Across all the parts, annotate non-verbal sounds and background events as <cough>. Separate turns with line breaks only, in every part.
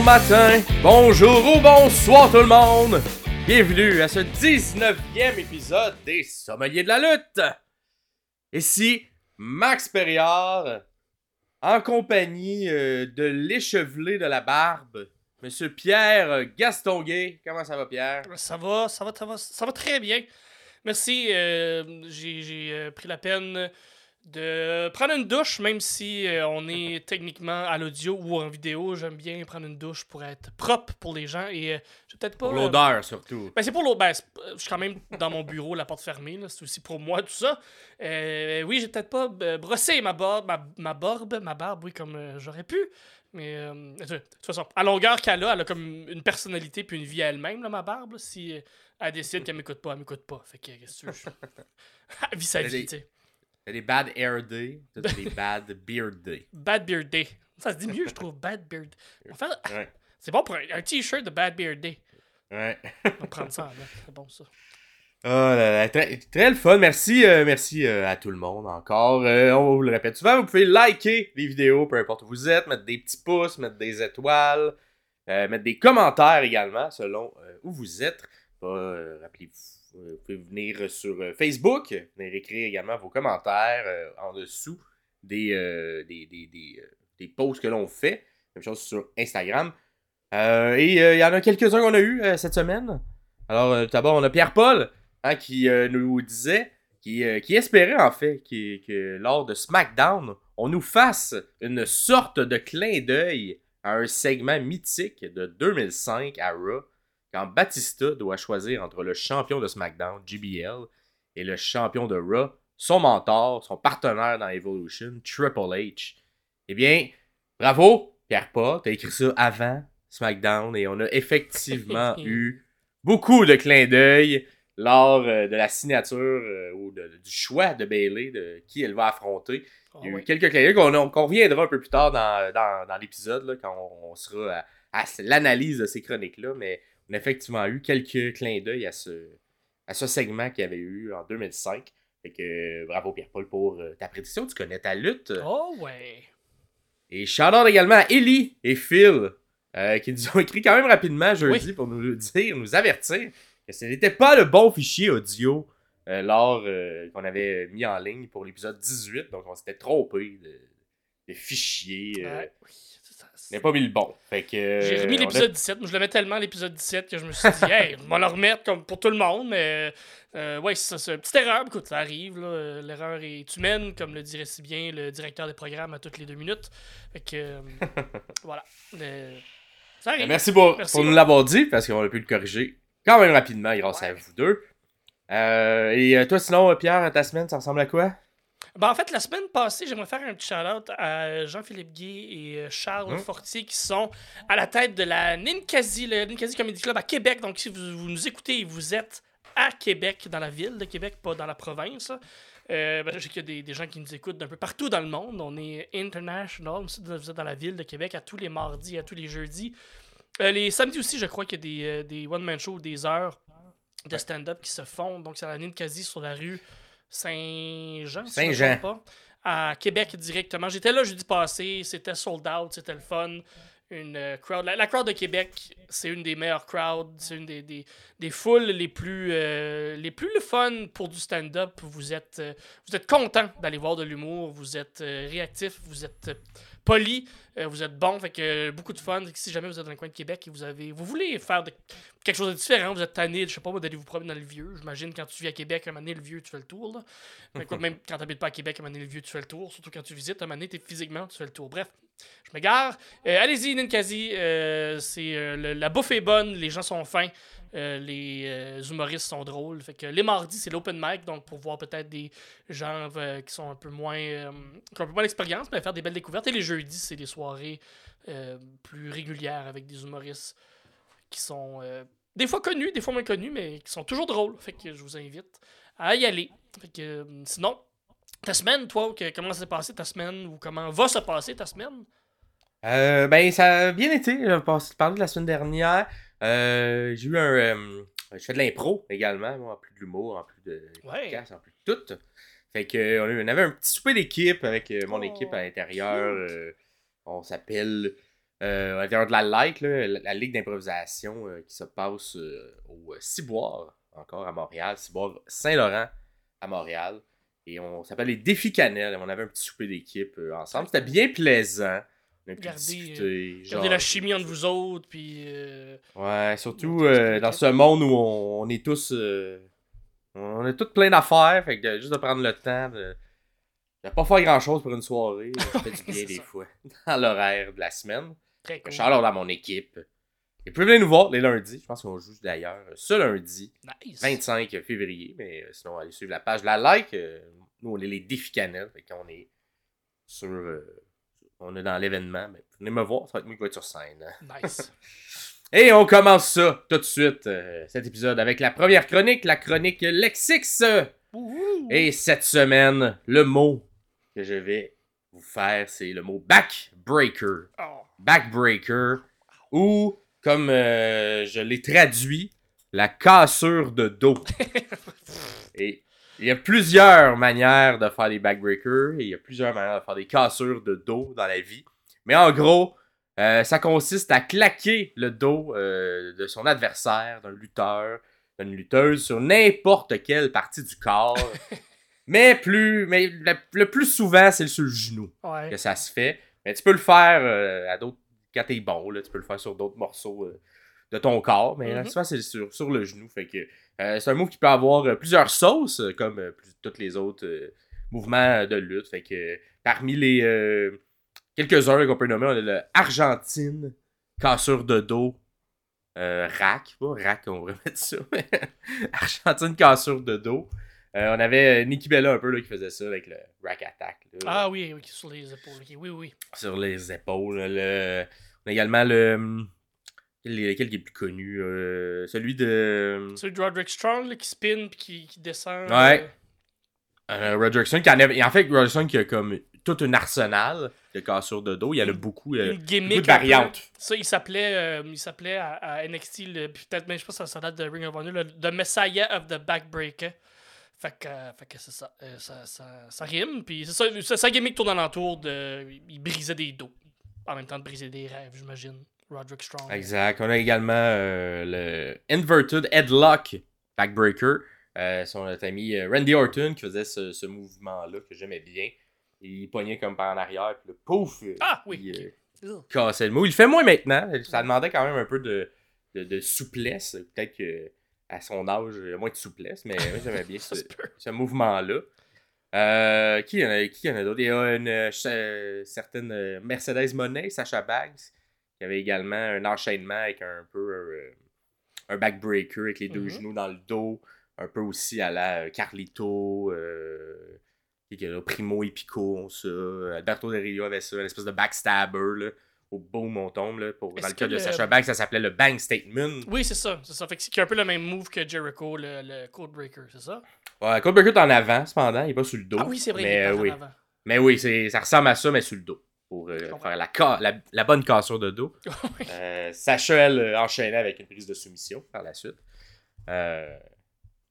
matin, bonjour ou bonsoir tout le monde. Bienvenue à ce 19e épisode des Sommeliers de la lutte. Ici, Max Perriard, en compagnie euh, de l'échevelé de la barbe, Monsieur Pierre Gastonguay. Comment ça va, Pierre?
Ça va, ça va, ça va, ça va très bien. Merci. euh, j'ai j'ai, euh, pris la peine de prendre une douche, même si euh, on est <laughs> techniquement à l'audio ou en vidéo. J'aime bien prendre une douche pour être propre pour les gens. Et euh, peut-être pas.
Pour
euh,
l'odeur, surtout.
ben, c'est pour l'autre. Ben, je suis quand même dans mon bureau, la porte fermée. C'est aussi pour moi, tout ça. Euh, oui, j'ai peut-être pas brossé ma barbe, ma, ma barbe, ma barbe, oui, comme j'aurais pu. Mais euh, de toute façon, à longueur qu'elle a, elle a comme une personnalité puis une vie à elle-même, ma barbe. là. Si elle décide qu'elle m'écoute pas, elle m'écoute pas. Fait que, qu'est-ce que tu veux? <laughs> vit sa vie, tu sais.
T'as des bad hair day, t'as des <laughs> bad beard day.
Bad Beard Day. Ça se dit mieux, je trouve, Bad Beard. Enfin,
Ouais, <laughs>
c'est bon pour un, un t-shirt de Bad Beard Day.
ouais.
On va prendre ça. <laughs> C'est bon, ça.
Oh là là, très, très le fun. Merci, euh, merci euh, à tout le monde encore. Euh, on vous le répète souvent, vous pouvez liker les vidéos, peu importe où vous êtes, mettre des petits pouces, mettre des étoiles, mettre des commentaires également selon où vous êtes. Euh, Rappelez-vous, vous pouvez venir sur euh, Facebook, venir écrire également vos commentaires euh, en dessous des, euh, des, des, des, euh, des posts que l'on fait. Même chose sur Instagram. Euh, et euh, il y en a quelques-uns qu'on a eu euh, cette semaine. Alors, euh, d'abord, on a Pierre-Paul hein, qui euh, nous disait, qui, euh, qui espérait en fait que lors de SmackDown, on nous fasse une sorte de clin d'œil à un segment mythique de 2005 à Raw, quand Batista doit choisir entre le champion de SmackDown, JBL, et le champion de Raw, son mentor, son partenaire dans Evolution, Triple H. Eh bien, bravo, Pierre-Paul, t'as écrit ça avant SmackDown et on a effectivement <laughs> eu beaucoup de clins d'œil lors euh, de la signature euh, ou de- du choix de Bailey, de qui elle va affronter.
Ah
Il y a eu quelques clins d'œil qu'on reviendra un peu plus tard dans, dans, dans l'épisode, quand on, on sera à, à l'analyse de ces chroniques-là, mais on a effectivement eu quelques clins d'œil à ce, à ce segment qu'il y avait eu en 2005. Fait que bravo Pierre-Paul pour euh, ta prédiction, tu connais ta lutte.
Oh, ouais.
Et shout-out également à Ellie et Phil, euh, qui nous ont écrit quand même rapidement jeudi
Oui.
pour nous dire, nous avertir que ce n'était pas le bon fichier audio euh, lors euh, qu'on avait mis en ligne pour l'épisode 18. Donc on s'était trompé de, de fichier.
Ouais. Oui, c'est ça.
on n'a pas mis le bon. Fait que, euh,
J'ai remis
a-
l'épisode 17. Moi, je l'aimais tellement, l'épisode 17, que je me suis dit, <laughs> hey, on va le remettre comme pour tout le monde. Mais, euh, ouais, c'est ça. C'est une petite erreur. Écoute, ça arrive. là. Euh, L'erreur est humaine, comme le dirait si bien le directeur des programmes à toutes les deux minutes. Fait que, euh, <laughs> voilà. Euh, ça arrive.
Merci pour,
Merci.
pour nous l'avoir dit, parce qu'on a pu le corriger quand même rapidement grâce à vous deux. Euh, et euh, toi, sinon, euh, Pierre, ta semaine, ça ressemble à quoi?
Ben, en fait, la semaine passée, j'aimerais faire un petit shout-out à Jean-Philippe Guy et euh, Charles
Hum.
Fortier qui sont à la tête de la Ninkasi, le Ninkasi Comedy Club à Québec. Donc, si vous, vous nous écoutez et vous êtes à Québec, dans la ville de Québec, pas dans la province, euh, ben, je sais qu'il y a des, des gens qui nous écoutent d'un peu partout dans le monde. On est international. Vous êtes dans la ville de Québec à tous les mardis, à tous les jeudis. Euh, les samedis aussi, je crois qu'il y a des, des one-man shows, des heures de stand-up qui se font. Donc, c'est à la Ninkasi sur la rue Saint-Jean. si
Saint-Jean.
trompe pas, à Québec directement. J'étais là jeudi passé, c'était sold out, c'était le fun. Une euh, crowd. La, la crowd de Québec, c'est une des meilleures crowds, c'est une des, des, des foules les plus, euh, les plus le fun pour du stand-up. Vous êtes, euh, vous êtes content d'aller voir de l'humour, vous êtes euh, réactif, vous êtes poli, euh, vous êtes bon, fait que euh, beaucoup de fun. Si jamais vous êtes dans le coin de Québec et vous avez, vous voulez faire de- quelque chose de différent, vous êtes tanné, je sais pas d'aller vous promener dans le vieux. J'imagine quand tu vis à Québec, à un moment donné, le vieux, tu fais le tour. Là. Mais quoi, <laughs> même quand t'habites pas à Québec, à un moment donné, le vieux, tu fais le tour. Surtout quand tu visites, à un moment donné, t'es physiquement, tu fais le tour. Bref, je m'égare. Euh, Allez-y, Ninkasi. euh, c'est, euh, la bouffe est bonne, les gens sont fins. Euh, les euh, humoristes sont drôles. Fait que les mardis, c'est l'open mic, donc pour voir peut-être des gens euh, qui sont un peu moins qui ont un peu moins d'expérience, mais faire des belles découvertes. Et les jeudis, c'est des soirées plus régulières avec des humoristes qui sont des fois connus, des fois moins connus, mais qui sont toujours drôles. Fait que je vous invite à y aller. Fait que sinon, ta semaine, toi, que- comment s'est passé ta semaine ou comment va se passer ta semaine?
Ben, ça a bien été. Je parler de la semaine dernière. Euh, j'ai eu un. euh, je fais de l'impro également, moi, en plus de l'humour, en plus de
Ouais.
en plus de tout. Fait que euh, on, avait un petit souper d'équipe avec mon
Oh,
équipe à l'intérieur. on s'appelle à l'intérieur de la Light, là, la, la ligue d'improvisation qui se passe au Ciboire, encore à Montréal, Ciboire Saint-Laurent à Montréal. Et on s'appelle les Défis Cannelle. On avait un petit souper d'équipe ensemble. C'était bien plaisant. On a pu
Regardez,
discuter.
Regardez
genre-
la chimie entre vous autres, puis. euh,
Ouais, surtout
Dans tout ce
euh, dans ce monde où on, on est tous. euh, on est tous plein d'affaires. Fait que juste de prendre le temps de. de pas faire grand chose pour une soirée. Ça fait du <laughs> bien des
ça.
fois. <laughs> Dans l'horaire de la semaine.
très cool.
Charles dans mon équipe. Et puis venez nous voir les lundis. Je pense qu'on joue d'ailleurs ce lundi,
Nice.
25 février. Mais euh, sinon, allez suivre la page la like. Euh, nous, on est les défis cannelles. Fait qu'on est sur. On est dans l'événement. Mais venez me voir. Ça va être moi qui va être sur scène.
Nice. <laughs>
Et on commence ça tout de suite, euh, cet épisode, avec la première chronique, la chronique Lexix.
Ouhou.
Et cette semaine, le mot que je vais vous faire, c'est le mot backbreaker.
Oh.
Backbreaker, ou comme euh, je l'ai traduit, la cassure de dos. <laughs> et il y a plusieurs manières de faire des backbreakers, et il y a plusieurs manières de faire des cassures de dos dans la vie. Mais en gros, euh, ça consiste à claquer le dos euh, de son adversaire, d'un lutteur, d'une lutteuse, sur n'importe quelle partie du corps. <laughs> mais plus, mais le, le plus souvent, c'est sur le genou
Ouais.
que ça se fait. Mais tu peux le faire euh, à d'autres. Quand t'es bon, là, tu peux le faire sur d'autres morceaux de ton corps. Mais là,
Mhm.
souvent, c'est sur, sur le genou. Fait que euh, c'est un move qui peut avoir euh, plusieurs sauces, euh, comme euh, plus- tous les autres euh, mouvements de lutte. Fait que parmi les quelques-uns qu'on peut nommer, on a le Argentine, cassure de dos. Rack, pas rack, on pourrait <laughs> mettre ça. mais Argentine, cassure de dos. On avait Nikki Bella un peu là, qui faisait ça avec le rack attack. là
Ah oui, oui, sur les épaules. Oui, oui.
sur les épaules. Le... On a également le. Hum, Quel, est- quel qui est le plus connu euh, Celui de.
Celui de Roderick Strong là, qui spin puis qui, qui descend.
Ouais.
euh,
Euh, Roderickson, qui en, avait... en fait, Roderickson qui a comme tout un arsenal de cassures de dos. Il y en a beaucoup. euh, beaucoup de variantes.
Ça, il s'appelait euh, il s'appelait à, à NXT, peut-être même, je pense que ça date de Ring of Honor, le The Messiah of the Backbreaker. Fait que, euh, fait que c'est ça. Euh, ça, ça. ça rime, puis c'est ça. ça- Sa gimmick tourne alentour de. Il brisait des dos. En même temps de briser des rêves, j'imagine. Roderick Strong.
Exact. On a également euh, le Inverted Headlock Backbreaker. Euh, son notre ami euh, Randy Orton qui faisait ce, ce mouvement-là que j'aimais bien. Il pognait comme par en arrière, puis le pouf!
Ah, oui,
il, euh, cassait le mot. Il le fait moins maintenant. Ça demandait quand même un peu de, de, de souplesse. Peut-être que à son âge, il y a moins de souplesse, mais j'aimais bien <laughs> ce, ce mouvement-là. Euh, qui y en a, qui y en a d'autres? Il y a une certaine Mercedes Monet, Sacha Bags, qui avait également un enchaînement avec un peu euh, un backbreaker avec les deux
Mhm.
genoux dans le dos. Un peu aussi à la euh, Carlito, euh, là, Primo et Pico, ça. Alberto Del Rio avait ça, une espèce de backstabber, là, au tombe. Là, pour, dans le cas de
le-
Sacha Bags, ça s'appelait le Bang Statement.
Oui, c'est ça. C'est ça. Fait que c'est un peu le même move que Jericho, le, le Codebreaker, c'est ça?
Ouais, Codebreaker est en avant, cependant, il est pas sur le dos.
Ah oui, c'est vrai,
mais,
il est
euh,
par en
oui.
avant.
Mais oui, ça ressemble à ça, mais sur le dos. Pour euh, faire la, ca- la, la bonne cassure de dos. <laughs> Euh, Sacha, elle, euh, enchaînait avec une prise de soumission par la suite. Euh,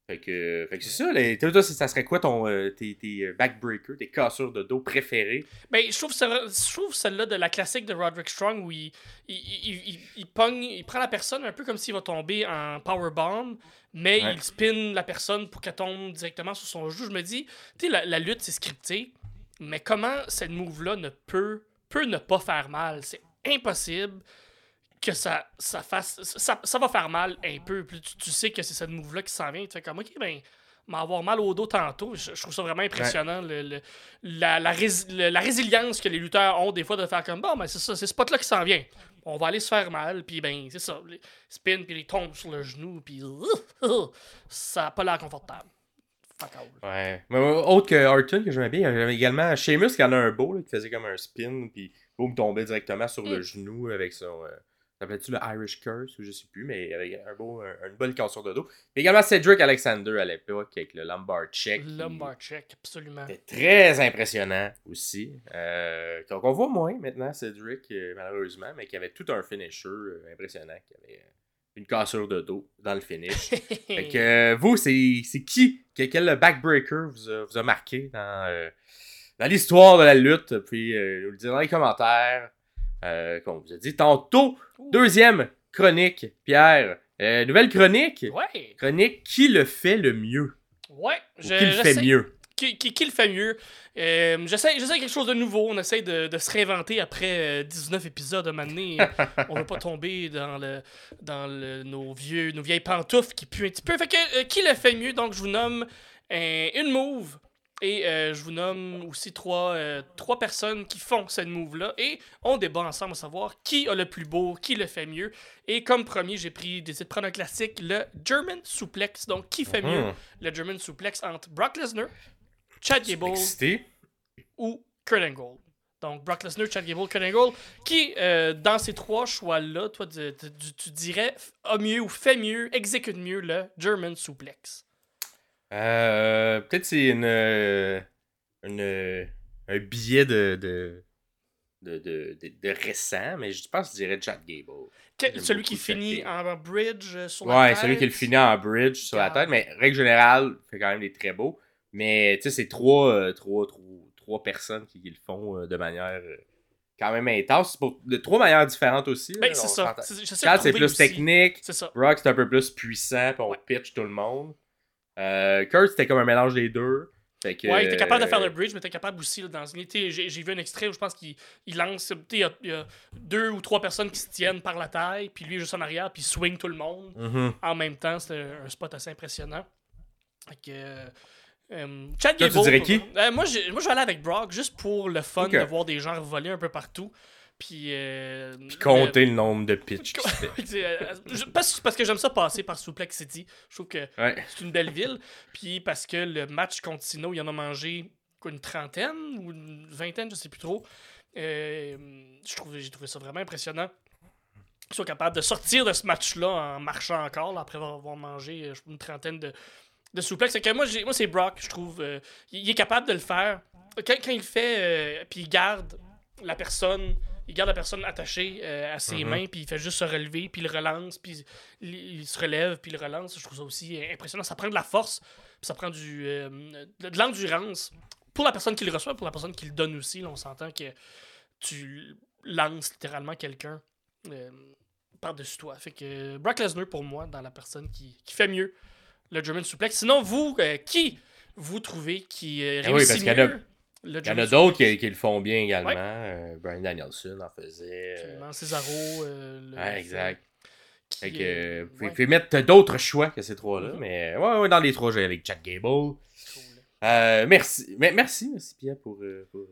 fait que, fait que c'est ça. Les, toi, toi, ça serait quoi ton, tes, tes backbreakers, tes cassures de dos préférées?
Ben, je trouve, ça- je trouve celle-là de la classique de Roderick Strong où il, il, il, il- il pogne, il prend la personne un peu comme s'il va tomber en powerbomb, mais
Ouais.
il spin la personne pour qu'elle tombe directement sur son genou. Je me dis, tu sais, la, la lutte, c'est scripté, mais comment cette move-là ne peut, peut ne pas faire mal? C'est impossible que ça, ça fasse. Ça, ça va faire mal un peu. Puis tu, tu sais que c'est cette move-là qui s'en vient. Tu fais comme, ok, ben, m'avoir mal au dos tantôt. Je, je trouve ça vraiment impressionnant. le- le- la, la, rési- le- la résilience que les lutteurs ont des fois de faire comme, bon, ben, c'est ça, c'est ce spot-là qui s'en vient. On va aller se faire mal. Puis, ben, c'est ça. les spin, puis ils tombent sur le genou. Puis, <laughs> ça n'a pas l'air confortable. Fuck all.
Ouais. Mais, euh, autre que Orton, que j'aimais bien, il y avait également Sheamus qui en a un beau, là, qui faisait comme un spin, puis boum, tombait directement sur le
Mm.
genou avec son. Euh, S'appelait-tu le Irish Curse ou je sais plus, mais avec un beau, un- une bonne cassure de dos. Mais également Cedric Alexander à l'époque avec le Lumbar Check.
Lumbar check, absolument.
était très impressionnant aussi. Euh, donc on voit moins maintenant Cedric, euh, malheureusement, mais qui avait tout un finisher impressionnant, qui avait une cassure de dos dans le finish. <laughs> Fait que euh, vous, c'est c'est qui Quel, quel backbreaker vous a, vous a marqué dans, euh, dans l'histoire de la lutte? Puis euh, nous le dire dans les commentaires. comme on vous a dit tantôt. Deuxième chronique, Pierre. Euh, nouvelle chronique.
Ouais,
Chronique qui le fait le mieux.
ouais.
Ou
je-
qui le fait mieux.
Qui, qui- qui le fait mieux? Euh, j'essaie, j'essaie quelque chose de nouveau. On essaie de, de se réinventer après euh, 19 épisodes à donné. <laughs> On veut pas tomber dans, le, dans le- nos, vieux, nos vieilles pantoufles qui puent un petit peu. Fait que, euh, qui le fait mieux? Donc, je vous nomme euh, une move. Et euh, je vous nomme aussi trois, euh, trois personnes qui font cette move-là. Et on débat ensemble à savoir qui a le plus beau, qui le fait mieux. Et comme premier, j'ai pris décidé de prendre un classique, le German Suplex. Donc, qui fait mieux?
Mhm.
le German Suplex entre Brock Lesnar, Chad Gable ou Kurt Angle. Donc, Brock Lesnar, Chad Gable, Kurt Angle, qui, euh, dans ces trois choix-là, toi, tu, tu- tu dirais, a mieux ou fait mieux, exécute mieux le German Suplex?
Euh, Peut-être c'est une, euh, une, un billet de, de, de, de, récent, mais je pense que je dirais Chad Gable.
Que- celui qui finit en bridge sur la
Ouais,
tête.
celui qui le finit en bridge sur la tête, mais règle générale, fait quand même des très beaux. Mais tu sais, c'est trois, euh, trois, trois, trois personnes qui, qui le font euh, de manière euh, quand même intense. Pour, de trois manières différentes aussi.
Ben, c'est ça. C'est-
plus
aussi-
technique.
C'est ça.
Brock, c'est un peu plus puissant, puis on
Ouais.
pitch tout le monde. Euh, Kurt, c'était comme un mélange des deux. Fait que,
Ouais, il était capable de faire le bridge, mais il était capable aussi, là, dans j'ai vu un extrait où je pense qu'il il lance, tu sais, il y, a- il y a deux ou trois personnes qui se tiennent par la taille, puis lui juste en arrière, puis il swing tout le monde.
mhm.
en même temps. C'était un spot assez impressionnant. Fait que, euh, Chad
Toi, tu
Gable,
dirais qui?
euh, moi, je, moi, je vais aller avec Brock juste pour le fun de voir des gens voler un peu partout. Puis, euh,
Puis compter le nombre de pitch <laughs> <laughs>
parce, parce que j'aime ça passer par Suplex City. Je trouve que
Ouais.
c'est une belle ville. Puis parce que le match Contino, il en a mangé une trentaine ou une vingtaine, je sais plus trop. Je trouve, j'ai trouvé ça vraiment impressionnant. Qu'ils soient capables de sortir de ce match-là en marchant encore, là, après avoir mangé une trentaine de, de souplex. C'est que moi, moi c'est Brock, je trouve. euh, il, est capable de le faire. Quand, quand il le fait, euh, puis il garde la personne. Il garde la personne attachée euh, à ses
Mhm.
mains, puis il fait juste se relever, puis il relance, puis il, il se relève, puis il relance. Je trouve ça aussi impressionnant. Ça prend de la force, puis ça prend du, de, de l'endurance. Pour la personne qui le reçoit, pour la personne qui le donne aussi, là, on s'entend que tu lances littéralement quelqu'un par-dessus toi. Fait que Brock Lesnar, pour moi, dans la personne qui, qui fait mieux le German Suplex. Sinon, vous, euh, qui vous trouvez qui euh,
oui,
réussit
parce y en a-
mieux le
Il y en a d'autres qui, qui le font bien également.
Ouais.
Euh, Brian Danielson en faisait. euh.
Cesaro. le-
exact.
qui,
que, vous pouvez-
ouais,
vous pouvez mettre d'autres choix que ces trois-là,
Mhm.
mais ouais, ouais, dans les trois, j'ai avec Chad Gable.
cool.
Merci. Mais, merci, merci Pierre pour, pour,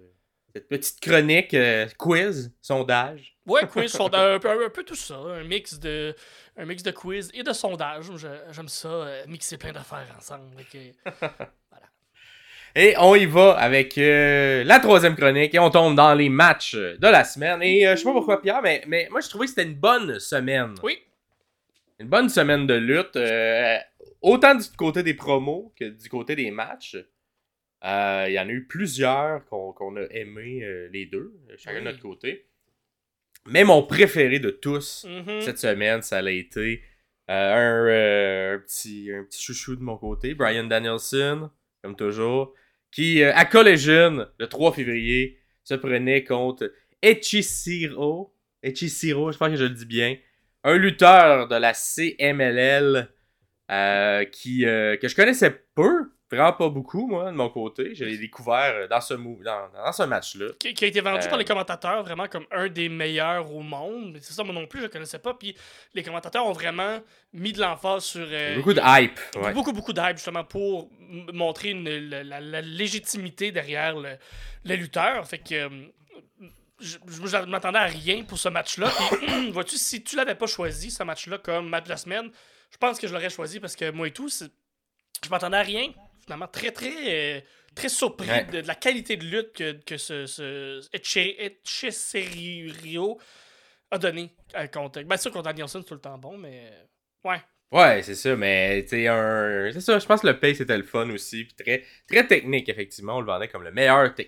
cette petite chronique, euh, quiz, sondage.
Ouais, quiz, <laughs> sondage, un peu, un peu tout ça. Un mix de, un mix de quiz et de sondage. J'aime ça, euh, mixer plein d'affaires ensemble. <laughs>
Et on y va avec euh, la troisième chronique et on tombe dans les matchs de la semaine. Et euh, je sais pas pourquoi Pierre, mais, mais moi je trouvais que c'était une bonne semaine.
Oui,
Une bonne semaine de lutte. euh, autant du côté des promos que du côté des matchs. Il y en a eu plusieurs qu'on a aimé les deux, chacun
Oui.
de notre côté. Mais mon préféré de tous
mhm.
cette semaine, ça a été euh, un, euh, un petit, un petit chouchou de mon côté, Brian Danielson, comme toujours, qui, euh, à Collision, le 3 février, se prenait contre Echishiro. Echishiro, j'espère que je le dis bien. Un lutteur de la CMLL euh, qui, euh, que je connaissais peu, vraiment pas beaucoup, moi, de mon côté. Je l'ai découvert euh, dans ce, mou- dans, dans ce match-là.
qui, qui a été vendu
Euh,
par les commentateurs vraiment comme un des meilleurs au monde. C'est ça, moi non plus, je le connaissais pas. Puis les commentateurs ont vraiment mis de l'emphase sur. euh,
Beaucoup de hype. ouais.
Beaucoup, beaucoup d'hype justement pour montrer une- la, la- la légitimité derrière le, le lutteur. Fait que euh, je, je- m'attendais à rien pour ce match-là. <coughs> <clears throat> Vois-tu, si tu l'avais pas choisi, ce match-là, comme match de la semaine, je pense que je l'aurais choisi parce que moi et tout, je m'attendais à rien. Finalement, très, très, euh, très surpris
Ouais.
de, de la qualité de lutte que, que ce, ce Eche- Echeserio a donné euh, contre. Bien sûr, contre Danielson, c'est tout le temps bon, mais. euh, Ouais.
Ouais, c'est ça, mais tu un. C'est ça, je pense que le pace était le fun aussi. Puis très, très technique, effectivement. On le vendait comme le meilleur. euh,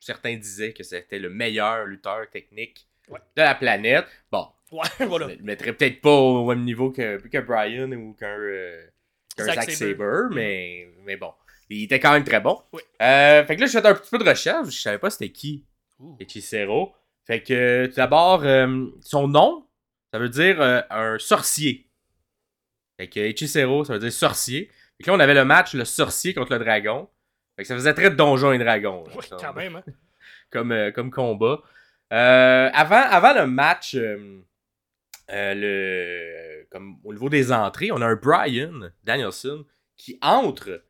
Certains disaient que c'était le meilleur lutteur technique
Ouais.
de la planète. Bon,
Ouais, <laughs> voilà.
je le mettrais peut-être pas au même niveau que, que Brian ou qu'un euh, qu'un
Zack.
Saber, mais, mais bon. Il était quand même très bon.
Oui.
Euh, fait que là, je faisais un petit peu de recherche. Je savais pas c'était qui,
Ouh.
Echicero. Fait que, tout d'abord, euh, son nom, ça veut dire euh, un sorcier. Fait que Hechicero, ça veut dire sorcier. Fait que là, on avait le match, le sorcier contre le dragon. Fait que ça faisait très donjon et dragon.
Oui, quand même. Hein. <laughs>
comme, comme combat. Avant, avant le match, euh, le, comme au niveau des entrées, on a un Brian Danielson qui entre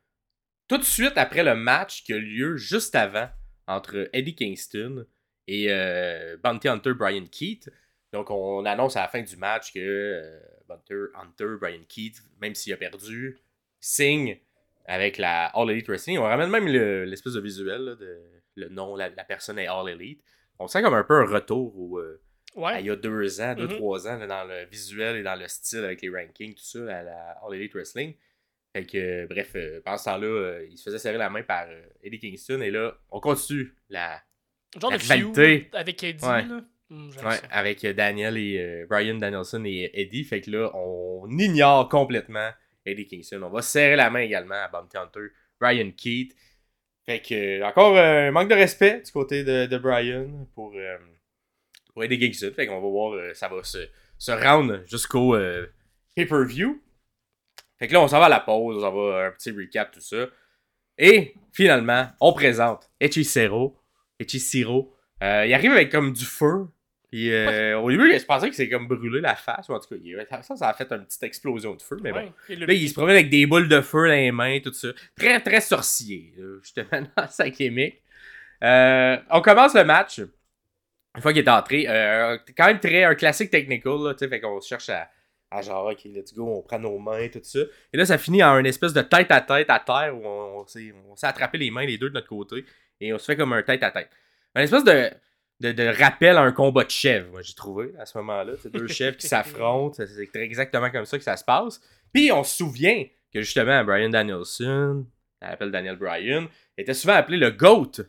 tout de suite après le match qui a lieu juste avant entre Eddie Kingston et euh, Bounty Hunter Brian Keith. Donc on annonce à la fin du match que euh, Bounty Hunter Brian Keith, même s'il a perdu, signe avec la All Elite Wrestling. On ramène même le- l'espèce de visuel, de, le nom, la, personne est All Elite. On sent comme un peu un retour au, euh,
Ouais.
il y a deux ans, deux,
Mhm.
trois ans, là, dans le visuel et dans le style avec les rankings, tout ça, à la All Elite Wrestling. Fait que, euh, bref, euh, pendant ce temps-là, euh, il se faisait serrer la main par euh, Eddie Kingston et là, on continue la,
Genre
la
de
rivalité.
feud avec Eddie.
Ouais.
Là. J'aime
Ouais,
ça.
avec Daniel et Brian Danielson et Eddie. Fait que là, on ignore complètement Eddie Kingston. On va serrer la main également à Bounty Hunter, Brian Keith. Fait que, euh, encore un manque de respect du côté de, de Brian pour, pour Eddie Kingston. Fait qu'on va voir, euh, ça va se, se rendre jusqu'au euh, pay-per-view. Fait que là, on s'en va à la pause, on s'en va un petit recap, tout ça. Et finalement, on présente Echicero. Echicero. Euh, il arrive avec comme du feu. Puis euh, au début, je pensais que c'est comme brûlé la face. ou En tout cas, il- ça, ça a fait une petite explosion de feu. Mais bon.
Ouais.
Là, il se promène avec des boules de feu dans les mains, tout ça. Très, très sorcier, justement, <laughs> dans sa gimmick. Euh, on commence le match. Une fois qu'il est entré, euh, quand même très un classique technical, là, tu sais, fait qu'on se cherche à, à genre, ok, let's go, on prend nos mains, tout ça. Et là, ça finit en une espèce de tête à tête à terre où on, on s'est on attrapé les mains, les deux de notre côté, et on se fait comme un tête à tête. Un espèce de, de, de rappel à un combat de chèvres, moi, j'ai trouvé, à ce moment-là. C'est deux chèvres qui <laughs> s'affrontent, c'est exactement comme ça que ça se passe. Puis on se souvient que justement, Brian Danielson, elle appelle Daniel Bryan, était souvent appelé le GOAT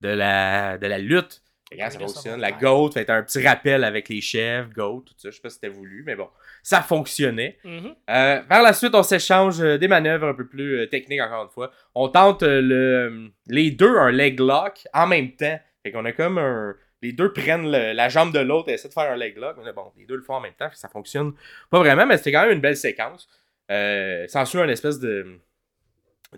de la, de la lutte. Regarde, ça fonctionne.
va
La. GOAT fait un petit rappel avec les chefs, GOAT, tout ça. Je sais pas si c'était voulu, mais bon, ça fonctionnait. Euh, par la suite, on s'échange euh, des manœuvres un peu plus euh, techniques, encore une fois. On tente euh, le, les deux un leg lock en même temps. Fait qu'on a comme un. Les deux prennent le- la jambe de l'autre et essaient de faire un leg lock. Mais bon, les deux le font en même temps, ça fonctionne pas vraiment, mais c'était quand même une belle séquence. Sans suit un espèce de.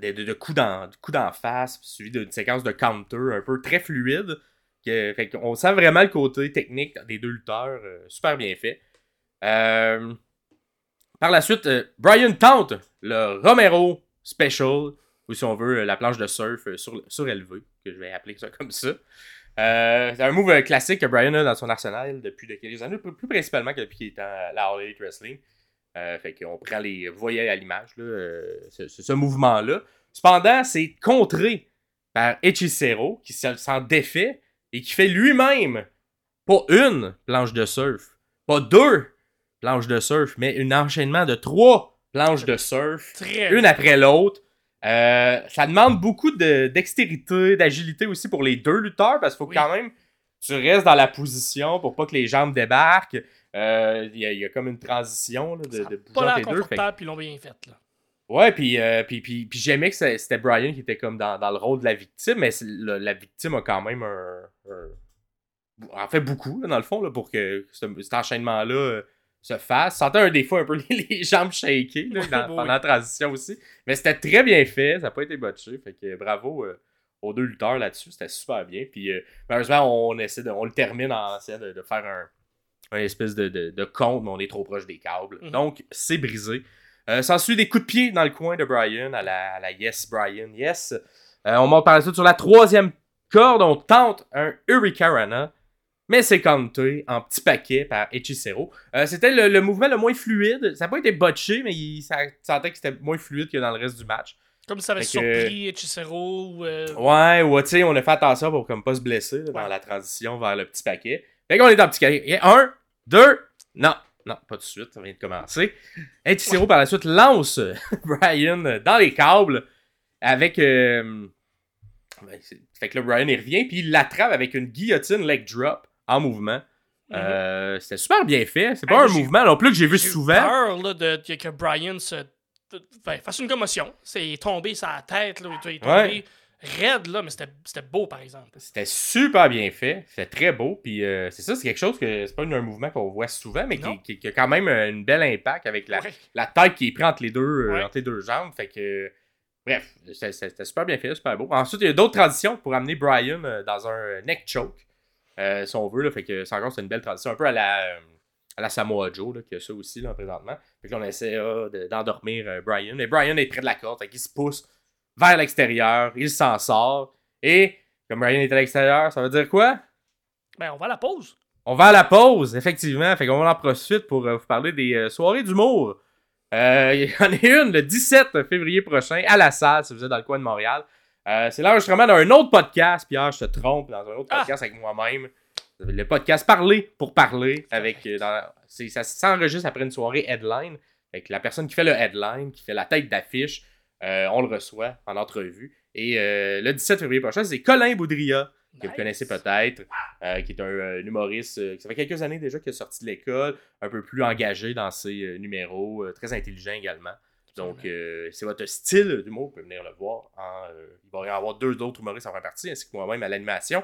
de, de, de coup d'en de coup d'en face, suivi d'une séquence de counter un peu très fluide. Qu'on sent vraiment le côté technique des deux lutteurs, euh, super bien fait. Euh, par la suite, euh, Brian tente le Romero Special, ou si on veut, la planche de surf sur, surélevée, que je vais appeler ça comme ça. C'est un move classique que Brian a dans son arsenal depuis de quelques années, plus principalement que depuis qu'il est à la All Wrestling. Fait qu'on prend les. Vous voyez à l'image, ce, ce- mouvement-là. Cependant, c'est contré par Hechicero, qui s'en défait et qui fait lui-même pas une planche de surf, pas deux planches de surf, mais un enchaînement de trois planches de surf, <laughs>
Très
une après l'autre. Euh, ça demande beaucoup de dextérité, d'agilité aussi pour les deux lutteurs, parce qu'il faut
Oui.
quand même tu restes dans la position pour pas que les jambes débarquent. Euh, Il y, a- il y a comme une transition là, de, de
pas l'air confortable, puis ils l'ont bien fait. Là.
Ouais, puis, euh, puis, puis, puis j'aimais que c'était Brian qui était comme dans, dans le rôle de la victime, mais le- la victime a quand même un. un- en fait, beaucoup, là, dans le fond, là, pour que ce- cet enchaînement-là euh, se fasse. Sentais un des fois un peu <laughs> les, les jambes shakées là, dans- pendant la transition aussi. Mais c'était très bien fait, ça n'a pas été botché. Fait que bravo euh, aux deux lutteurs là-dessus, c'était super bien. Puis malheureusement, on essaie de, on le termine en essayant de, de faire un, un espèce de, de, de compte, mais on est trop proche des câbles.
Mhm.
Donc, c'est brisé. Euh, S'ensuit des coups de pied dans le coin de Brian, à la, à la Yes Brian, Yes. Euh, on monte par la suite sur la troisième corde, on tente un Hurricanrana, mais c'est compté en petit paquet par Hechicero. Euh, C'était le, le mouvement le moins fluide. Ça n'a pas été botché, mais il, ça sentait que c'était moins fluide que dans le reste du match.
Comme ça avait
Fait que-
surpris ou. euh,
Ouais, ouais, tu sais, on a fait attention pour comme pas se blesser là, dans
Ouais.
la transition vers le petit paquet. Fait qu'on est dans le petit paquet. Et un, deux, non, non, pas tout de suite, ça vient de commencer. Hechicero par la suite lance <laughs> Brian dans les câbles avec. euh, ben, fait que là, Brian il revient, puis il l'attrape avec une guillotine leg drop en mouvement. Euh, C'était super bien fait. C'est
Ah,
pas un
j'ai-
mouvement non plus que j'ai vu
J'ai
souvent.
peur là, de, de- que Brian se, de- ben, fasse une commotion. C'est tombé la tête. Là, il est tombé
Ouais.
Raide, là, mais c'était beau, par exemple.
C'était super bien fait. C'était très beau. Puis euh, c'est ça, c'est quelque chose que c'est pas un mouvement qu'on voit souvent, mais qui, qui- qui a quand même un bel impact avec la,
Ouais.
la tête qui est prise entre les deux, euh,
Ouais.
entre les deux jambes. Fait que. Bref, c'était super bien fait, super beau. Ensuite, il y a d'autres transitions pour amener Brian euh, dans un neck choke, euh, si on veut. Là, fait que c'est encore une belle transition, un peu à la, à la Samoa Joe, là, qui a ça aussi là, présentement. Fait que là, on essaie ah, de- d'endormir Brian. Mais Brian est près de la corde, fait qu'il se pousse vers l'extérieur, il s'en sort. Et comme Brian est à l'extérieur, ça veut dire quoi?
Ben, on va à la pause.
On va à la pause, effectivement. Fait qu'on en profiter pour euh, vous parler des euh, soirées d'humour. Euh, Il y en a une le 17 février prochain à la salle, si vous êtes dans le coin de Montréal. Euh, c'est l'enregistrement d'un autre podcast. Pierre, je te trompe, dans un autre
Ah!
podcast avec moi-même. Le podcast Parler pour parler. avec dans- Ça s'enregistre après une soirée headline. Avec la personne qui fait le headline, qui fait la tête d'affiche, euh, on le reçoit en entrevue. Et euh, le 17 février prochain, c'est Colin Boudria que vous connaissez peut-être, euh, qui est un, humoriste qui ça fait quelques années déjà qu'il est sorti de l'école, un peu plus engagé dans ses numéros, très intelligent également. Donc, c'est votre style d'humour, vous pouvez venir le voir. il va y avoir deux autres humoristes en faire partie, ainsi que moi-même à l'animation.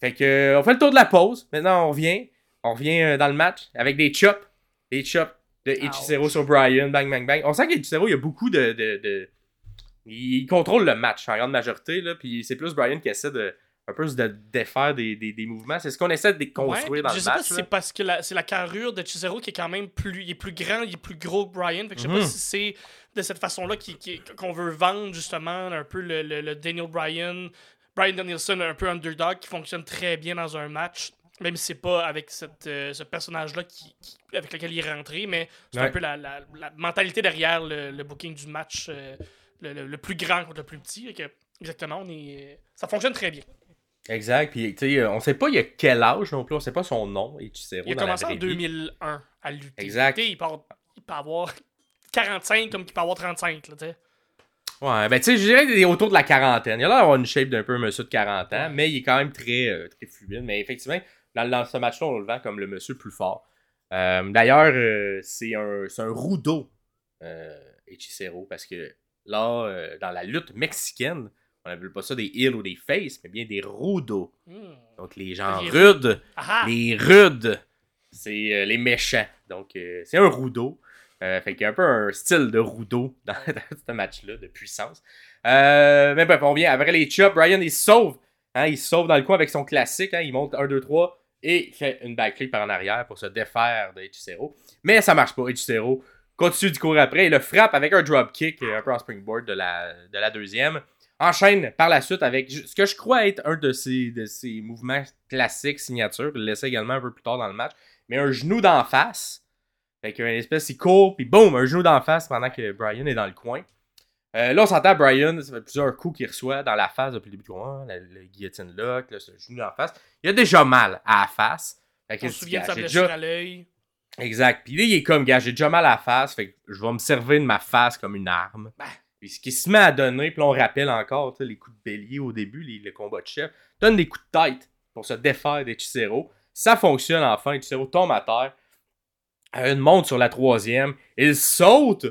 Fait que, on fait le tour de la pause. Maintenant, on revient. On revient dans le match avec des chops. Des chops de
Ouch.
sur Brian, bang, bang, bang. On sent qu'Ichiro, il y a beaucoup de, de, de- Il contrôle le match en grande majorité, là. Puis c'est plus Brian qui essaie de un peu de défaire des, des, des mouvements. C'est ce qu'on essaie de construire
Ouais,
dans
je
le
sais pas
match.
si
là.
c'est parce que c'est la carrure de Chisero qui est quand même plus, il est plus grand, il est plus gros que Brian. Fait que je sais
Mhm.
pas si c'est de cette façon-là qu'on veut vendre justement un peu le, le- le Daniel Bryan, Brian Danielson un peu underdog qui fonctionne très bien dans un match. Même si c'est pas avec cette, euh, ce personnage-là qui, qui- avec lequel il est rentré, mais c'est
Ouais.
un peu la, la- la mentalité derrière le, le booking du match, euh, le, le- le plus grand contre le plus petit. Que, exactement, on est, ça fonctionne très bien.
Exact. Puis, tu sais, euh, on sait pas il a quel âge non plus. On sait pas son nom, Ichiro.
Il a
dans
commencé en
vraie vie.
2001 à lutter.
Exact.
Il peut, avoir, il peut avoir 45 comme il peut avoir 35. Là, tu sais.
Ouais, ben tu sais, je dirais qu'il est autour de la quarantaine. Il a l'air d'avoir une shape d'un peu un monsieur de 40 ans, mais il est quand même très, euh, très fluide. Mais effectivement, dans, dans ce match-là, on le vend comme le monsieur le plus fort. Euh, D'ailleurs, euh, c'est un, un rudo, euh, parce que là, euh, dans la lutte mexicaine, on n'appelle pas ça des heels ou des faces, mais bien des rudos.
Hmm.
Donc les gens
Les
rudes,
Ah ah!
les rudes, c'est euh, les méchants. Donc euh, c'est un rudo. Euh, fait qu'il y a un peu un style de rudo <laughs> dans, dans ce match-là, de puissance. Mais bref, on vient après les chops. Brian, il se sauve. Hein, il se sauve dans le coin avec son classique. Hein, il monte 1, 2, 3 et fait une backflip par en arrière pour se défaire de Hechicero. Mais ça marche pas. Hechicero continue de courir après et le frappe avec un dropkick, euh, un en springboard de la, de la deuxième. Enchaîne par la suite avec ce que je crois être un de ses, de ses mouvements classiques, signature. Il le laissait également un peu plus tard dans le match. Mais un genou d'en face. Fait qu'une espèce, il court, puis boum, un genou d'en face pendant que Brian est dans le coin. Euh, là, on s'entend Brian, ça fait plusieurs coups qu'il reçoit dans la face depuis le début du coin, le, le guillotine lock, là, ce genou d'en face. Il a déjà mal à la face. Fait
On se souvient de sa blessure
déjà-
à l'œil.
Exact. Puis là, il est comme, gars, j'ai déjà mal à la face, fait que je vais me servir de ma face comme une arme.
Ben.
Puis ce qui se met à donner, puis on rappelle encore, les coups de bélier au début, les, le combat de chef, donne des coups de tête pour se défaire des Chicero. Ça fonctionne enfin, Chicero tombe à terre. Euh, Une monte sur la troisième. Il saute,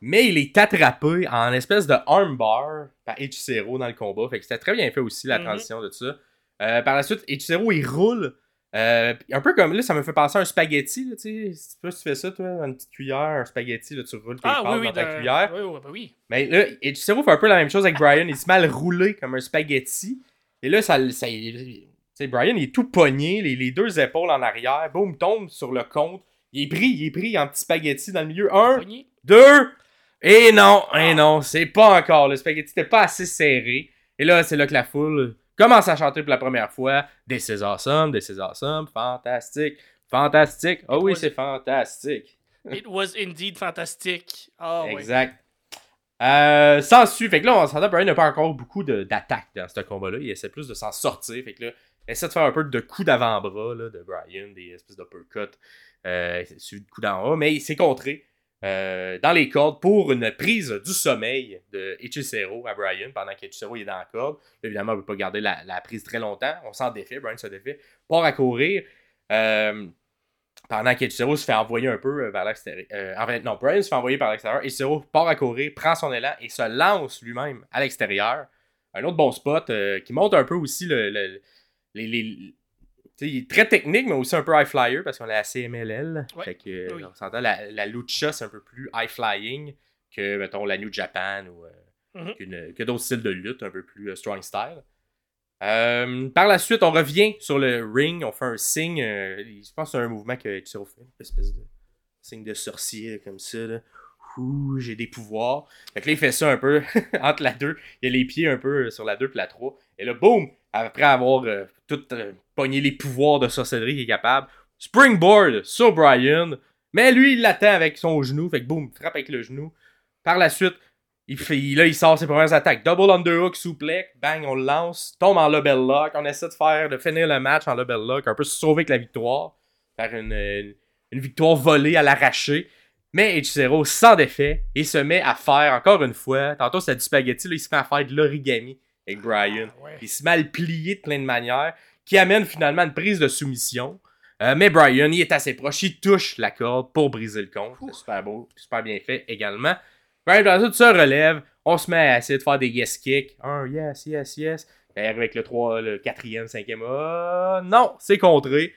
mais il est attrapé en espèce de armbar par Ichiro dans le combat. Fait que c'était très bien fait aussi, la
Mhm.
transition de ça. Euh, par la suite, Ichiro, il roule. Euh, un peu comme là, ça me fait penser à un spaghetti. Là, tu sais. Si tu fais ça, toi, une petite cuillère, un spaghetti, là, tu roules tes
Ah oui, oui,
dans ta cuillère.
Oui, oui, bah oui.
Mais là, Ichiro fait un peu la même chose avec Brian. Il se met à le rouler comme un spaghetti. Et là, ça, ça tu sais, Brian, il est tout pogné, les, les deux épaules en arrière. Boum, tombe sur le compte. Il est pris, il est pris en petit spaghetti dans le milieu. Un, deux. Et non, et non, c'est pas encore. Le spaghetti n'était pas assez serré. Et là, c'est là que la foule commence à chanter pour la première fois. This is awesome, this is awesome, fantastique, fantastique. Oh oui, c'est fantastique.
It was indeed fantastic. Ah.
Exact. Euh, sans su, fait que là, on s'entend, Brian n'a pas encore beaucoup d'attaques dans ce combat-là. Il essaie plus de s'en sortir. Fait que là, il essaie de faire un peu de coups d'avant-bras de Brian, des espèces d'uppercuts, euh, suivi de coups d'en haut, mais il s'est contré euh, dans les cordes pour une prise du sommeil de Ichicero à Brian pendant qu'Ichicero est dans la corde. Évidemment, on ne peut pas garder la, prise très longtemps. On s'en défait, Brian se défait, part à courir. Euh, pendant qu'Ichiro se fait envoyer un peu euh, vers l'extérieur. Euh, en fait, non, Brian se fait envoyer par l'extérieur. Ichiro part à courir, prend son élan et se lance lui-même à l'extérieur un autre bon spot qui montre un peu aussi le, les il est très technique, mais aussi un peu high flyer parce qu'on a la CMLL. Fait que, on s'entend, la, la lucha, c'est un peu plus high flying que, mettons, la New Japan ou mm-hmm. que d'autres styles de lutte un peu plus strong style. Euh, par la suite, on revient sur le ring, on fait un signe. Euh, je pense que c'est un mouvement que tu fait, une espèce de signe de sorcier comme ça. Ouh, j'ai des pouvoirs. Fait que là, il fait ça un peu <laughs> entre la 2. Il a les pieds un peu sur la 2 et la 3. Et là, boum! Après avoir euh, tout pogné les pouvoirs de sorcellerie qu'il est capable, springboard sur Brian. Mais lui, il l'attend avec son genou. Fait que boum, frappe avec le genou. Par la suite, il fait, là, il sort ses premières attaques. Double underhook, suplex, bang, on le lance, tombe en lobel lock. On essaie de faire, de finir le match en lobel lock, un peu se sauver avec la victoire. Faire une, une, victoire volée à l'arraché. Mais Ichiro, sans défait, il se met à faire, encore une fois, tantôt c'était du spaghetti, là, il se met à faire de l'origami avec Brian. Ah, il se le plier de plein de manières, qui amène finalement une prise de soumission. Euh, mais Brian, il est assez proche, il touche la corde pour briser le compte. C'est super beau, super bien fait également. Brian tout se relève. On se met à essayer de faire des yes kicks. Un yes, yes, yes. Et avec le 3, le 4e, 5e. Oh, non, c'est contré.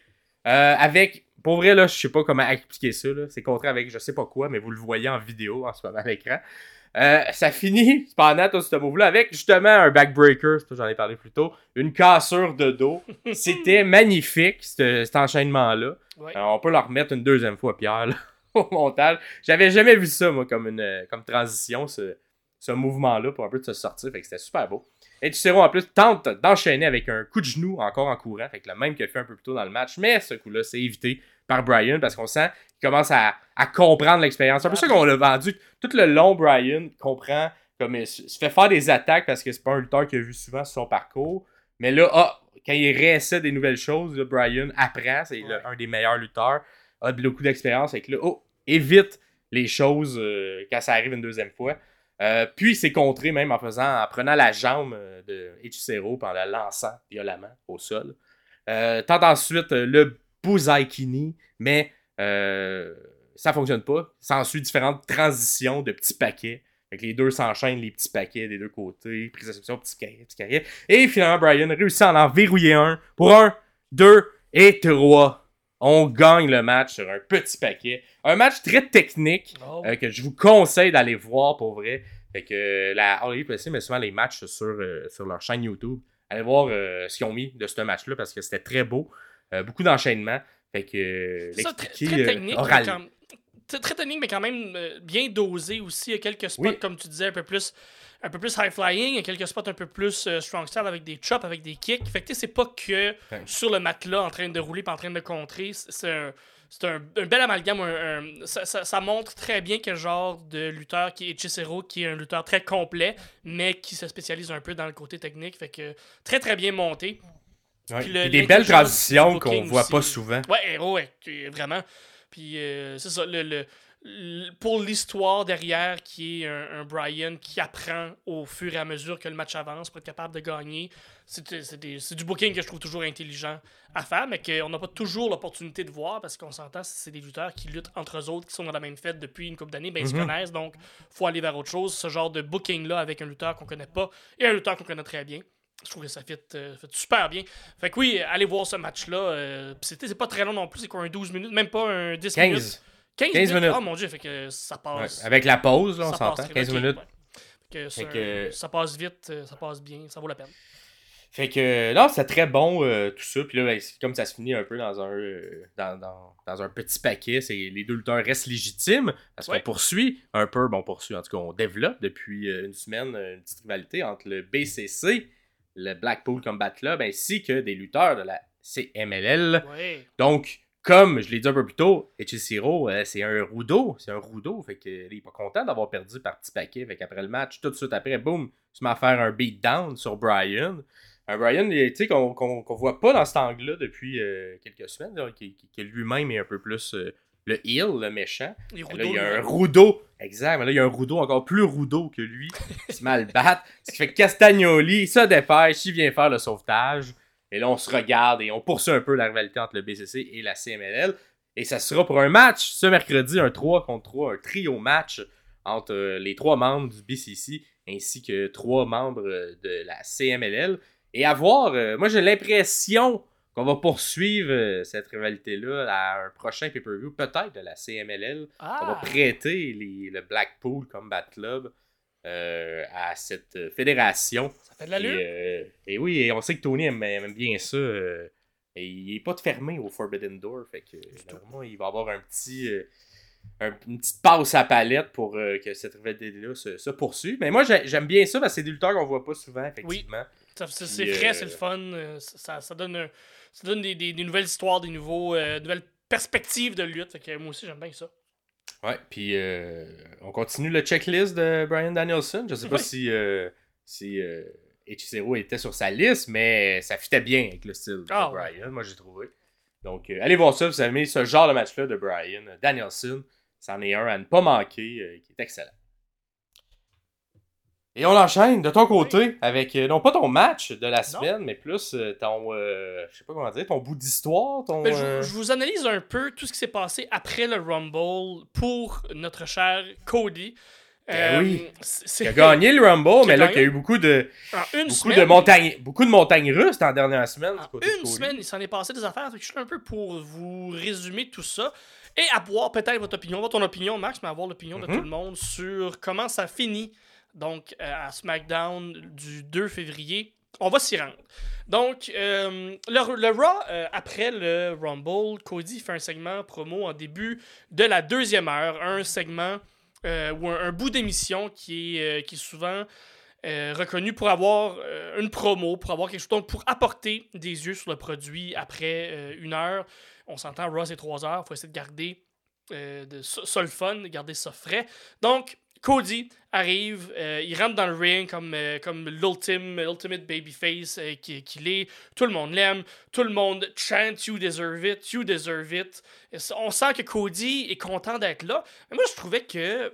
Euh, avec. Pour vrai, là, je sais pas comment expliquer ça. C'est contré avec je sais pas quoi, mais vous le voyez en vidéo en ce moment à l'écran. Euh, ça finit pendant tout ce move-là avec justement un backbreaker, j'en ai parlé plus tôt, une cassure de dos. <laughs> C'était magnifique, cet, enchaînement-là. Euh, on peut le remettre une deuxième fois, Pierre. Là. <laughs> au montage. J'avais jamais vu ça, moi, comme, une, euh, comme transition, ce, ce mouvement-là, pour un peu de se sortir. Fait que c'était super beau. Et Tucero, en plus, tente d'enchaîner avec un coup de genou encore en courant. Fait que le même qu'il a fait un peu plus tôt dans le match. Mais ce coup-là, c'est évité par Brian parce qu'on sent qu'il commence à, à comprendre l'expérience. C'est un peu ça qu'on l'a vendu. Tout le long, Brian comprend comme il se fait faire des attaques parce que c'est pas un lutteur qu'il a vu souvent sur son parcours. Mais là, ah, quand il réessaie des nouvelles choses, Brian apprend. C'est un des meilleurs lutteurs. A beaucoup d'expérience. Avec là, oh, évite les choses euh, quand ça arrive une deuxième fois. Euh, puis c'est contré même en faisant, en prenant la jambe euh, de Echucero en la lançant violemment au sol. tant ensuite le Buzaikini, mais ça fonctionne pas. Ça suit différentes transitions de petits paquets. Avec les deux s'enchaînent les petits paquets des deux côtés, prise d'assumption, petit carré, petit carré. Et finalement, Brian réussit à en verrouiller un pour un, deux et trois on gagne le match sur un petit paquet. Un match très technique oh. euh, que je vous conseille d'aller voir pour vrai. Fait que la RWPC met souvent les matchs sur, euh, sur leur chaîne YouTube. Allez voir euh, ce qu'ils ont mis de ce match-là parce que c'était très beau. Beaucoup d'enchaînements. Fait que l'expliquer
très, technique, très technique, mais quand même bien dosé aussi. Il y a quelques spots, comme tu disais, un peu plus un peu plus high flying, il y a quelques spots un peu plus euh, strong style avec des chops, avec des kicks. Fait que c'est pas que sur le matelas en train de rouler pas en train de contrer. C'est un, un, bel amalgame. ça, montre très bien quel genre de lutteur qui est Cicero, qui est un lutteur très complet, mais qui se spécialise un peu dans le côté technique. Fait que très très bien monté.
Ouais. des belles transitions qu'on voit pas souvent.
Ouais, ouais, vraiment. Puis euh, c'est ça, le pour l'histoire derrière, qui est un, Brian qui apprend au fur et à mesure que le match avance pour être capable de gagner, c'est du booking que je trouve toujours intelligent à faire, mais qu'on n'a pas toujours l'opportunité de voir parce qu'on s'entend, c'est des lutteurs qui luttent entre eux autres, qui sont dans la même fête depuis une couple d'années, ben ils se mhm. connaissent, donc faut aller vers autre chose. Ce genre de booking-là avec un lutteur qu'on connaît pas et un lutteur qu'on connaît très bien. Je trouve que ça fait, euh, super bien. Fait que oui, allez voir ce match-là. Euh, c'était c'est pas très long non plus, c'est quoi un 12 minutes, même pas un 10 minutes? 15, minutes? Oh mon dieu, fait que ça passe.
avec la pause, là, on s'entend. 15 minutes.
que, Ça passe vite, euh, ça passe bien, ça vaut la peine.
Fait que non, c'est très bon euh, tout ça. Puis là, ben, comme ça se finit un peu dans un, euh, dans, dans, dans, un petit paquet, c'est les deux lutteurs restent légitimes parce qu'on poursuit un peu, bon, on poursuit, en tout cas, on développe depuis une semaine une petite rivalité entre le BCC, le Blackpool Combat Club, ainsi que des lutteurs de la CMLL. Donc, comme je l'ai dit un peu plus tôt, Echiciro, euh, c'est un roudeau. C'est un roudeau. Fait que, il est pas content d'avoir perdu par petit paquet. Fait qu'après le match, tout de suite après, boum, tu m'as faire un beatdown sur Brian. Un Brian, tu sais, qu'on qu voit pas dans cet angle-là depuis euh, quelques semaines, qui, lui-même est un peu plus euh, le heel, le méchant. là, il y a un roudeau. Exact, mais là, il y a un roudeau encore plus roudeau que lui. il se mal battre. Ce qui fait que Castagnoli, il se dépêche, il vient faire le sauvetage. Et là, on se regarde et on poursuit un peu la rivalité entre le BCC et la CMLL. Et ça sera pour un match ce mercredi, un 3 contre 3, un trio match entre euh, les trois membres du BCC ainsi que trois membres de la CMLL. Et à voir, moi j'ai l'impression qu'on va poursuivre cette rivalité-là à un prochain pay-per-view, peut-être de la CMLL. On va
Ah!
prêter les- le Blackpool Combat Club euh, à cette fédération.
Ça fait de l'allure.
Et, euh, et oui, et on sait que Tony aime, aime bien ça. euh, et il est pas fermé au Forbidden Door. Fait que normalement, il va avoir un petit. euh, un- une petite passe à palette pour euh, que cette rivalité-là se, se poursuive. Mais moi, j'ai- j'aime bien ça parce que c'est des lutteurs qu'on voit pas souvent, effectivement.
Ça- C'est frais,
euh,
c'est le fun. euh, Ça, ça donne, un- ça donne des, des- des nouvelles histoires, des nouveaux, euh, nouvelles perspectives de lutte. Fait que moi aussi, j'aime bien ça.
Ouais, puis euh, on continue le checklist de Brian Danielson. Je sais pas si, euh, si euh, était sur sa liste, mais ça fitait bien avec le style
Ah,
de Brian, moi j'ai trouvé. Donc allez voir ça, vous avez ce genre de match-là de Brian Danielson. C'en est un à ne pas manquer, qui est excellent. Et on enchaîne de ton côté avec, euh, non pas ton match de la semaine, mais plus euh, ton, euh, je sais pas comment dire, ton bout d'histoire, ton...
Ben, je,
euh,
je vous analyse un peu tout ce qui s'est passé après le Rumble pour notre cher Cody.
Ben oui.
c'est-
qui a gagné le Rumble, <laughs>
Qui
mais là, y a eu beaucoup de... Beaucoup
semaine,
de montagnes beaucoup de montagnes russes dans la dernière semaine
En
côté
une semaine, il s'en est passé des affaires. Je suis un peu pour vous résumer tout ça et avoir peut-être votre opinion, pas ton opinion, Max, mais avoir l'opinion de
Mhm.
tout le monde sur comment ça finit. Donc, euh, à SmackDown du 2 février, on va s'y rendre. Donc, euh, le, Raw, euh, après le Rumble, Cody fait un segment promo en début de la deuxième heure. Un segment ou un, bout d'émission qui est, qui est souvent reconnu pour avoir une promo, pour avoir quelque chose, donc pour apporter des yeux sur le produit après une heure. On s'entend, Raw c'est trois heures, il faut essayer de garder de, ça, ça le fun, de garder ça frais. Donc, Cody arrive, euh, il rentre dans le ring comme, euh, comme l'ultime, ultimate babyface euh, qui- qu'il est. Tout le monde l'aime, tout le monde chant You deserve it, you deserve it. On sent que Cody est content d'être là. Mais moi, je trouvais que. euh,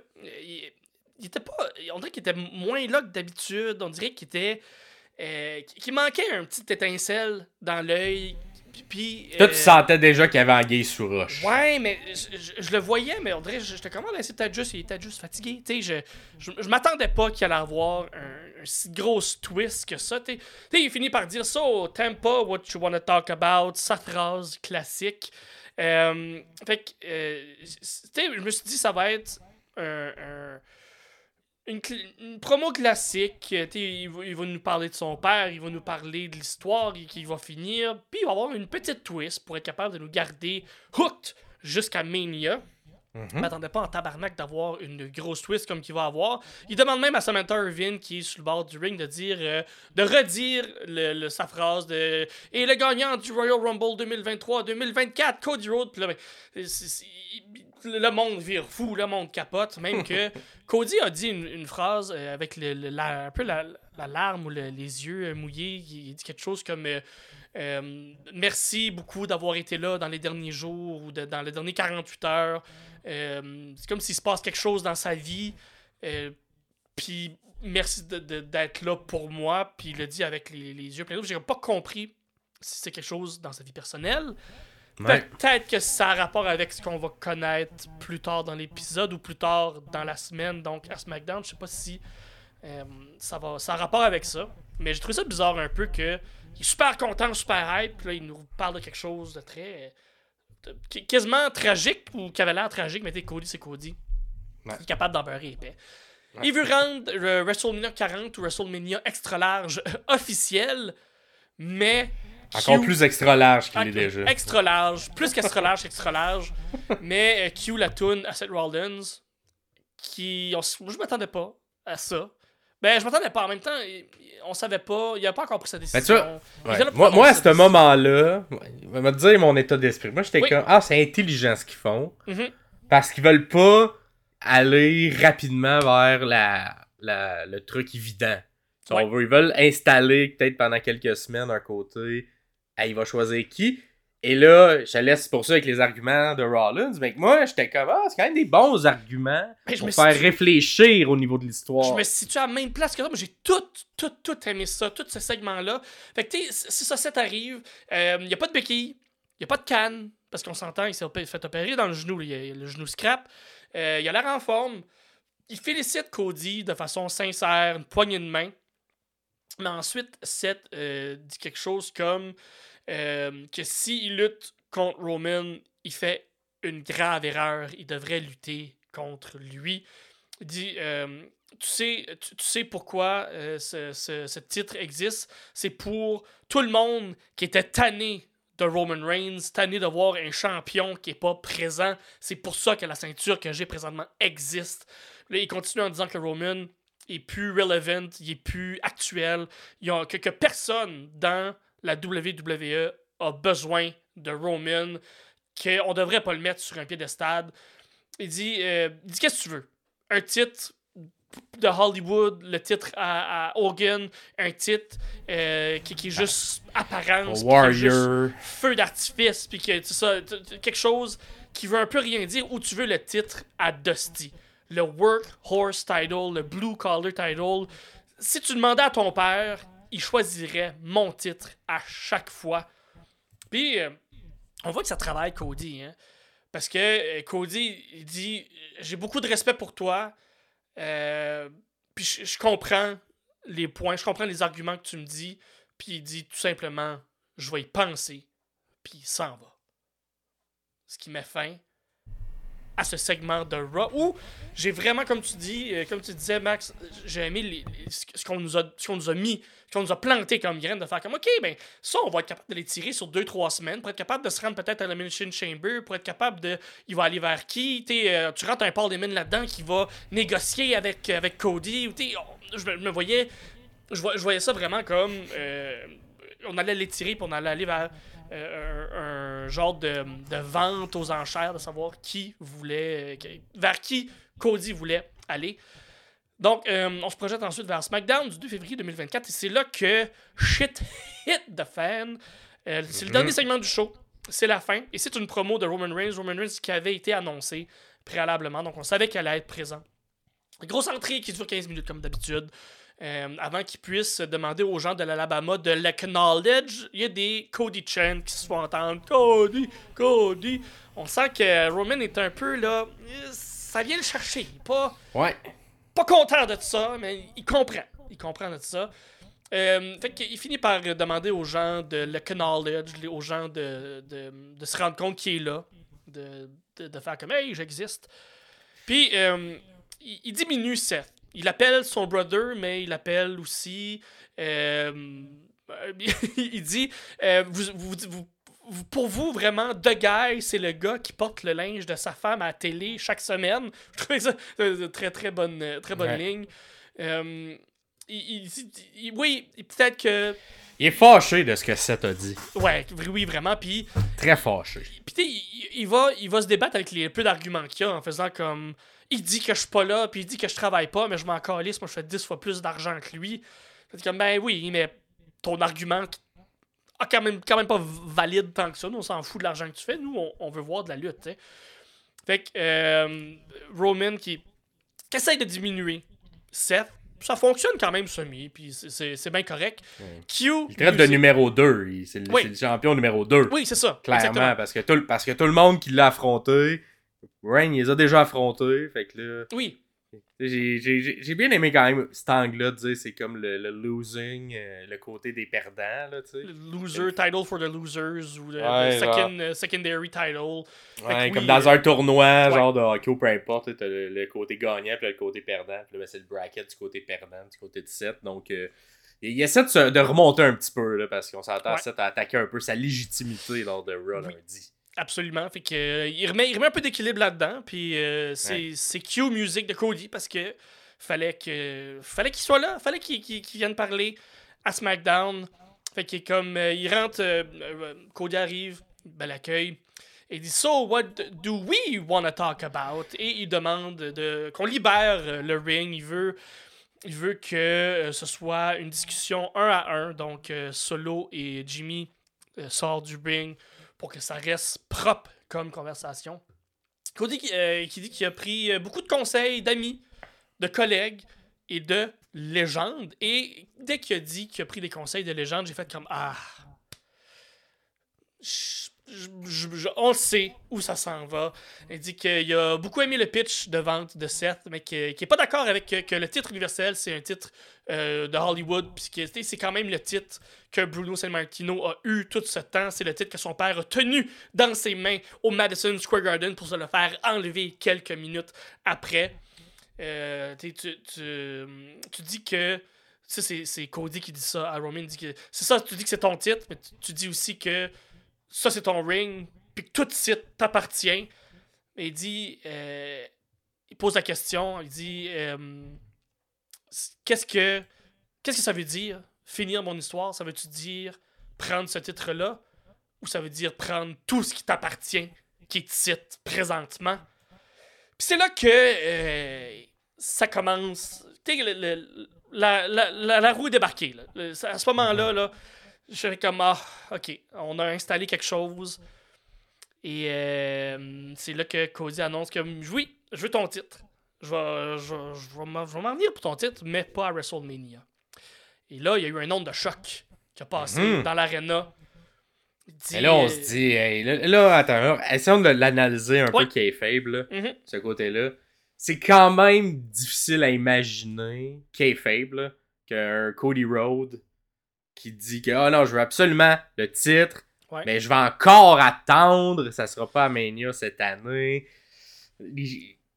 était pas. On dirait qu'il était moins là que d'habitude. On dirait qu'il était. qu'il manquait un petit étincelle dans l'œil. Puis-.
Toi,
euh,
tu sentais déjà qu'il y avait Anguille sous roche.
Ouais, mais je, le voyais, mais on dirait, je- j'étais comment, c'est peut-être juste, il était juste fatigué. Tu sais, je, je, je m'attendais pas qu'il allait avoir un, un si gros twist que ça. Tu sais, il finit par dire ça au Tampa, what you wanna talk about, sa phrase classique. Euh, fait que, euh, c- tu sais, je me suis dit, ça va être un. un- une, promo classique, euh, il, va, il va nous parler de son père, il va nous parler de l'histoire et qu'il va finir, puis il va avoir une petite twist pour être capable de nous garder hooked jusqu'à Mania.
Mhm.
Je m'attendais pas en tabarnak d'avoir une grosse twist comme qu'il va avoir. Il demande même à Samantha Irvin, qui est sur le bord du ring, de dire, euh, de redire le, le- sa phrase de et le gagnant du Royal Rumble 2023-2024, Cody Rhodes. Puis là, ben, le monde vire fou, le monde capote. Même que <laughs> Cody a dit une, une phrase euh, avec le, le- la- un peu la, la larme ou le- les yeux euh, mouillés. Il dit quelque chose comme. euh, euh, merci beaucoup d'avoir été là dans les derniers jours ou de- dans les dernières 48 heures. C'est comme s'il se passe quelque chose dans sa vie. puis merci de- de- d'être là pour moi. Puis il le dit avec les, les yeux pleins d'eau. J'ai pas compris si c'est quelque chose dans sa vie personnelle.
Ouais.
Peut-être que ça a rapport avec ce qu'on va connaître plus tard dans l'épisode ou plus tard dans la semaine, donc à SmackDown. Je sais pas si euh, ça, va, ça a rapport avec ça. Mais j'ai trouvé ça bizarre un peu que il est super content, super hype, puis là il nous parle de quelque chose de très. de- qui- quasiment tragique ou qui avait l'air tragique, mais t'es Cody, c'est Cody.
Ouais.
Il est capable d'en beurrer épais.
Ouais.
Il veut rendre euh, WrestleMania 40 ou WrestleMania extra large <laughs> officiel, mais.
Encore
Q-
plus extra large qu'il est déjà.
Extra large, plus qu'extra large, extra large. <laughs> Mais euh, Q la toune Seth Rollins, qui. on je m'attendais pas à ça. Ben, je m'attendais pas. En même temps, on savait pas. Il a pas encore pris sa décision.
Ben, tu vois, Ouais. Moi, moi, à ce moment-là, je vais te dire mon état d'esprit. Moi, j'étais
Oui.
comme, ah, c'est intelligent ce qu'ils font.
Mhm.
Parce qu'ils veulent pas aller rapidement vers la, la- le truc évident. Si on
Ouais.
veut, ils veulent installer peut-être pendant quelques semaines un côté. Ah, il va choisir qui? Et là, je te laisse pour ça avec les arguments de Rollins. Mais que moi, j'étais comme, ah, c'est quand même des bons arguments
Ben, je
pour
me
faire
situe-
réfléchir au niveau de
Je
l'histoire.
me situe à la même place que toi, mais j'ai tout, tout, tout aimé ça, tout ce segment-là. Fait que, tu sais, si ça, ça t'arrive, il n'y a pas de béquille, il n'y a pas de canne, parce qu'on s'entend, il s'est fait opérer dans le genou, il a- le genou scrap. Euh, il a l'air en forme. il félicite Cody de façon sincère, une poignée de main. Mais ensuite, Seth euh, dit quelque chose comme euh, que s'il lutte contre Roman, il fait une grave erreur. Il devrait lutter contre lui. Il dit euh, tu, sais, pourquoi ce, ce, titre existe? C'est pour tout le monde qui était tanné de Roman Reigns, tanné de voir un champion qui n'est pas présent. C'est pour ça que la ceinture que j'ai présentement existe. Là, il continue en disant que Roman est plus relevant, il est plus actuel. Il y a, que, personne dans la WWE a besoin de Roman, qu'on devrait pas le mettre sur un piédestal. Il dit, euh, il dit qu'est-ce que tu veux? Un titre de Hollywood, le titre à, Hogan, un titre euh, qui, qui, est juste apparence,
Warrior,
feu d'artifice, puis que ça, quelque chose qui veut un peu rien dire, ou tu veux le titre à Dusty le workhorse title, le blue collar title. Si tu demandais à ton père, il choisirait mon titre à chaque fois. Puis, euh, on voit que ça travaille Cody. Hein? Parce que euh, Cody, il dit J'ai beaucoup de respect pour toi. Euh, puis, je, comprends les points, je comprends les arguments que tu me dis. Puis, il dit tout simplement Je vais y penser. Puis, il s'en va. Ce qui met fin à ce segment de Raw où j'ai vraiment, comme tu dis, euh, comme tu disais, Max, j'ai aimé ce qu'on nous, a, nous a mis, ce qu'on nous a planté comme graine, de faire comme, OK, ben, ça, on va être capable de les tirer sur 2-3 semaines pour être capable de se rendre peut-être à la Mission Chamber, pour être capable de. Il va aller vers qui? Euh, Tu rentres un Paul Heyman là-dedans qui va négocier avec, avec Cody. Je me, voyais. Je, voyais ça vraiment comme. Euh, on allait les tirer, on allait aller vers euh, un, genre de, vente aux enchères, de savoir qui voulait, euh, vers qui Cody voulait aller. Donc, euh, on se projette ensuite vers SmackDown du 2 février 2024 et c'est là que shit hit the fan. c'est le dernier mhm. segment du show. C'est la fin et c'est une promo de Roman Reigns. Roman Reigns qui avait été annoncé préalablement, donc on savait qu'elle allait être présent. Grosse entrée qui dure 15 minutes comme d'habitude. Euh, avant qu'ils puissent demander aux gens de l'Alabama de l'acknowledge, il y a des Cody Chen qui se font entendre Cody, Cody. On sent que Roman est un peu là. Ça vient le chercher. Pas,
ouais.
pas content de ça, mais il comprend. Il comprend de ça. Euh, fait qu'il finit par demander aux gens de l'acknowledge, aux gens de, de, de, se rendre compte qu'il est là, de, de, faire comme Hey, j'existe. Puis, euh, il, il, diminue Seth il appelle son brother, mais il appelle aussi. Euh, <laughs> il dit euh, vous, Pour vous, vraiment, The Guy, c'est le gars qui porte le linge de sa femme à la télé chaque semaine. <laughs> Je trouvais ça une très, très bonne, très bonne ligne. Euh, il, oui, peut-être que.
Il est fâché de ce que Seth a dit.
Ouais, oui, vraiment. Puis.
Très fâché.
Puis, il, il, va, il va se débattre avec les peu d'arguments qu'il a en faisant comme il dit que je suis pas là, puis il dit que je travaille pas, mais je m'en calisse, moi je fais 10 fois plus d'argent que lui. C'est comme, ben oui, mais ton argument a quand même, quand même pas valide tant que ça. Nous, on s'en fout de l'argent que tu fais. Nous, on, veut voir de la lutte, t'sais. Fait que euh, Roman qui, essaye de diminuer Seth, ça fonctionne quand même semi, puis c'est bien correct.
Q. Il traite de numéro 2. C'est le, champion numéro 2.
Oui, c'est ça.
Clairement, parce que, tout, parce que tout le monde qui l'a affronté Rain, il les a déjà affrontés. Fait que là.
Oui.
J'ai bien aimé quand même cet angle-là de dire c'est comme le, losing, euh, le côté des perdants. Là,
le loser title for the losers ou le, second, euh, secondary title.
Ouais, comme dans un tournoi, genre de hockey ou peu importe, t'as le, côté gagnant puis le côté perdant. Puis là, ben, c'est le bracket du côté perdant, du côté de 7. Donc, euh, il essaie de, de, remonter un petit peu là, parce qu'on s'entend à attaquer un peu sa légitimité lors de Raw lundi.
Absolument. Fait que, euh, il, remet, il remet un peu d'équilibre là-dedans. Puis euh, c'est Q Music de Cody parce que fallait que fallait qu'il soit là. Fallait qu'il vienne parler à SmackDown. Fait qu'il comme. Euh, il rentre. Cody arrive. Bel accueil. Et il dit So, what do we want to talk about? Et il demande de, qu'on libère le ring. Il veut. Il veut que ce soit une discussion un à un. Donc, Solo et Jimmy sortent du ring pour que ça reste propre comme conversation. Cody euh, qui dit qu'il a pris euh, beaucoup de conseils d'amis, de collègues et de légendes. Et dès qu'il a dit qu'il a pris des conseils de légendes, j'ai fait comme Ah. On le sait où ça s'en va. Il dit qu'il a beaucoup aimé le pitch de vente de Seth, mais qu'il n'est pas d'accord avec que, le titre universel, c'est un titre euh, de Hollywood, puisque c'est quand même le titre que Bruno Sammartino a eu tout ce temps. C'est le titre que son père a tenu dans ses mains au Madison Square Garden pour se le faire enlever quelques minutes après. Euh, tu, tu, tu, dis que. C'est Cody qui dit ça à Roman. C'est ça, tu dis que c'est ton titre, mais tu dis aussi que ça, c'est ton ring, puis tout titre t'appartient. Mais il dit. euh, il pose la question, il dit. euh, qu'est-ce que. Que ça veut dire, finir mon histoire? Ça veut-tu dire prendre ce titre-là Ou ça veut dire prendre tout ce qui t'appartient, qui est titre présentement? Puis c'est là que euh, ça commence. Tu la, la, la, la roue est débarquée. à ce moment-là, là, je fais comme Ah, ok, on a installé quelque chose. Et euh, c'est là que Cody annonce que oui, je veux ton titre. Je vais, je, vais- je vais m'en venir pour ton titre, mais pas à WrestleMania. Et là, il y a eu un nombre de choc qui a passé
Mhm.
dans l'arena.
Et là, on
euh,
se dit, hey, là, là, attends, essayons de l'analyser un
Ouais.
peu qui est faible,
mhm.
ce côté-là. C'est quand même difficile à imaginer qui est faible, qu'un Cody Rhodes qui dit que, oh non, je veux absolument le titre,
Ouais.
mais je vais encore attendre, ça sera pas à Mania cette année.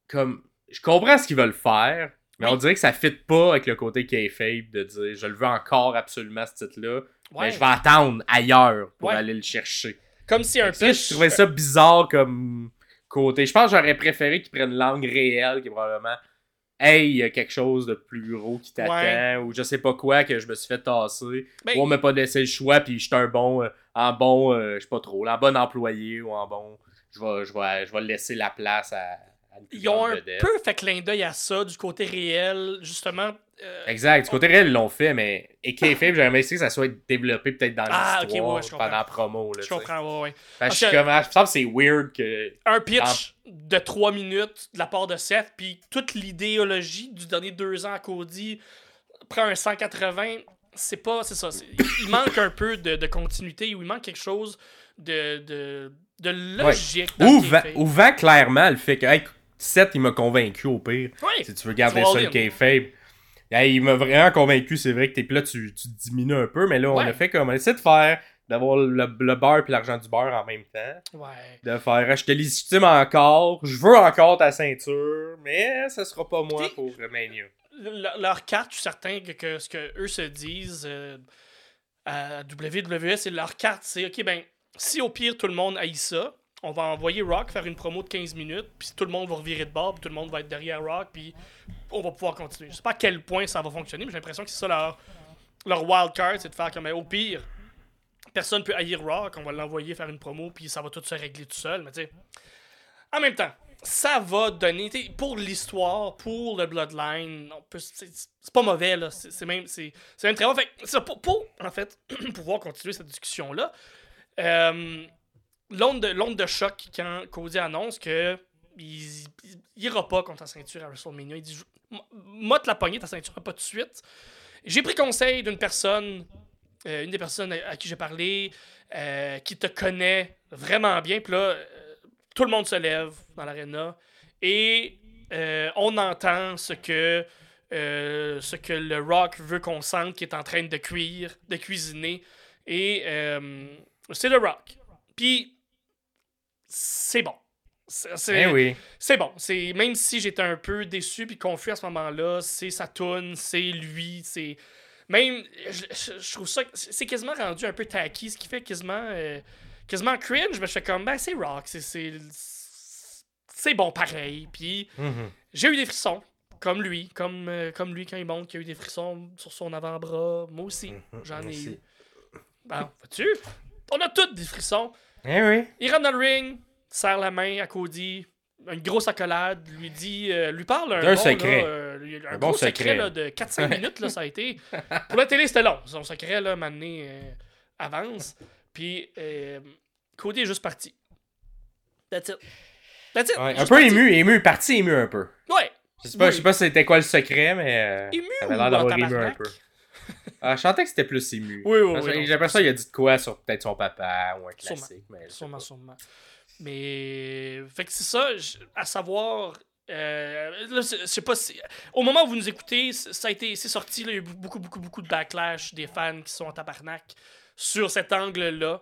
Comme, je comprends ce qu'ils veulent faire, mais
Oui.
on dirait que ça fit pas avec le côté faible de dire, je le veux encore absolument ce titre-là,
Ouais.
mais je vais attendre ailleurs pour
Ouais.
aller le chercher.
Comme si un pitch.
je trouvais ça bizarre comme côté. Je pense que j'aurais préféré qu'ils prennent langue réelle, qui est probablement Hey, il y a quelque chose de plus gros qui t'attend,
Ouais.
ou je sais pas quoi que je me suis fait tasser.
Ben,
ou on m'a pas laissé le choix, puis j'étais un bon, euh, en bon, euh, je sais pas trop, en bon employé, ou en bon, je vais, je vais, je vais laisser la place à, à une
Ils ont un
vedette.
peu fait clin d'œil à ça, du côté réel, justement. Euh,
Exact, du côté réel, ils l'ont fait, mais et K-Fab, j'aurais aimé que ça soit développé peut-être dans
Ah,
l'histoire
ouais, je comprends.
pendant la promo. Là,
je comprends, ouais, ouais. Parce que-
comme, ah, je pense que c'est weird que.
Un pitch de 3 minutes de la part de Seth, puis toute l'idéologie du dernier deux ans à Cody prend un 180. C'est pas. C'est ça. Il manque un peu de, de continuité ou il manque quelque chose de, de, de logique.
Ou, vend clairement le fait que hey, Seth, il m'a convaincu au pire.
Ouais.
Si tu veux garder ça le
all
il m'a vraiment convaincu, c'est vrai que t'es là, tu, tu diminues un peu, mais là, on
Ouais.
a fait comme on essaie de faire, d'avoir le, le beurre puis l'argent du beurre en même temps.
Ouais.
De faire, je te légitime encore, je veux encore ta ceinture, mais ça sera pas moi pour Mania.
Le- leur carte, je suis certain que, que ce que eux se disent euh, à WWE, c'est leur carte, c'est ok, ben, si au pire tout le monde haït ça, on va envoyer Rock faire une promo de 15 minutes, puis tout le monde va revirer de bord, puis tout le monde va être derrière Rock, puis on va pouvoir continuer. Je sais pas à quel point ça va fonctionner, mais j'ai l'impression que c'est ça leur, leur wild card, c'est de faire comme au pire, personne peut haïr Rock, on va l'envoyer faire une promo, puis ça va tout se régler tout seul, mais. En même temps, ça va donner, pour l'histoire, pour le Bloodline, c'est pas mauvais, là. C'est même, même très bon. Fait pour, pour, en fait, <clears throat> pouvoir continuer cette discussion-là, euh, l'onde de, choc quand Cody annonce que il, ira pas contre ta ceinture à WrestleMania. Il dit Moi, te la pogner, ta ceinture, pas tout de suite. J'ai pris conseil d'une personne, euh, une des personnes à, qui j'ai parlé, euh, qui te connaît vraiment bien. Puis là, euh, tout le monde se lève dans l'arena et on entend ce que, ce que le Rock veut qu'on sente, qui est en train de cuire, de cuisiner. Et c'est le Rock. Puis, c'est bon. C'est
Eh oui.
bon. C'est même si j'étais un peu déçu puis confus à ce moment-là, c'est sa tune, c'est lui, c'est même je, je- je trouve ça c'est quasiment rendu un peu tacky, ce qui fait quasiment euh, quasiment cringe, mais je fais comme ben c'est rock, c'est bon pareil. Puis
Mhm.
j'ai eu des frissons comme lui, comme euh, comme lui quand il montre qu'il a eu des frissons sur son avant-bras, moi aussi, j'en ai
Mhm.
Eu. Bon, vois-tu? On a tous des frissons.
Eh oui.
Il rentre dans le ring, serre la main à Cody, une grosse accolade, lui dit, euh, lui parle un,
D'un
bon,
secret.
là, euh, un,
Un
gros
bon
secret,
secret.
là, de 4-5 <laughs> minutes, là, ça a été. Pour la télé, c'était long. Son secret, là, maintenant, euh, avance. Puis, euh, Cody est juste parti. That's it. That's it.
Ouais, un peu
parti.
ému, ému, parti ému un peu.
Ouais.
Je sais pas,
Oui.
je sais pas c'était quoi le secret, mais. euh,
Ému
ça avait l'air d'avoir ému un peu. Ah, je sentais que c'était plus ému.
Oui, oui, oui.
J'ai l'impression qu'il a dit de quoi sur peut-être son papa ou un
Sûrement.
classique. Mais
Sûrement,
pas.
sûrement. Mais. Fait que c'est ça, à savoir. euh, là, c'est- je sais pas si. Au moment où vous nous écoutez, ça a été. C'est sorti, là, il y a eu beaucoup, beaucoup, beaucoup de backlash des fans qui sont en tabarnak sur cet angle-là.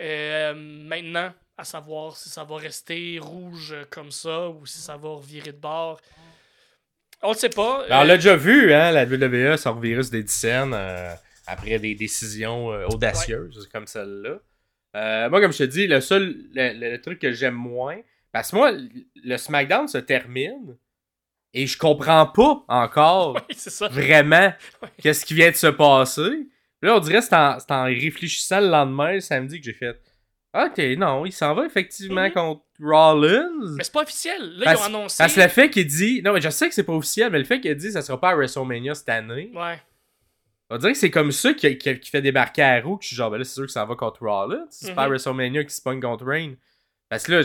Euh, maintenant, à savoir si ça va rester rouge comme ça ou si ça va revirer de bord. On ne sait pas.
Ben, on
Euh,
l'a déjà vu, hein, la WWE sort virus des scènes euh, après des décisions euh, audacieuses comme celle-là. Euh, moi, comme je te dis, le seul le, le- le truc que j'aime moins, parce que moi, le SmackDown se termine et je comprends pas encore <laughs>
oui, c'est ça.
vraiment qu'est-ce qui vient de se passer. Là, on dirait que c'est en, réfléchissant le lendemain, le samedi, que j'ai fait Ok, non, il s'en va effectivement
Mhm.
contre Rollins?
Mais c'est pas officiel. Là,
Parce-
ils ont annoncé.
Parce que le fait qu'il dit. Non, mais je sais que c'est pas officiel, mais le fait qu'il dit que ça sera pas à WrestleMania cette année.
Ouais.
On dirait que c'est comme ça qui, qui- qui fait débarquer à roue que je suis genre, ben là, c'est sûr que ça va contre Rollins. C'est pas à
Mhm.
WrestleMania qui se pogne contre Reign. Parce que là,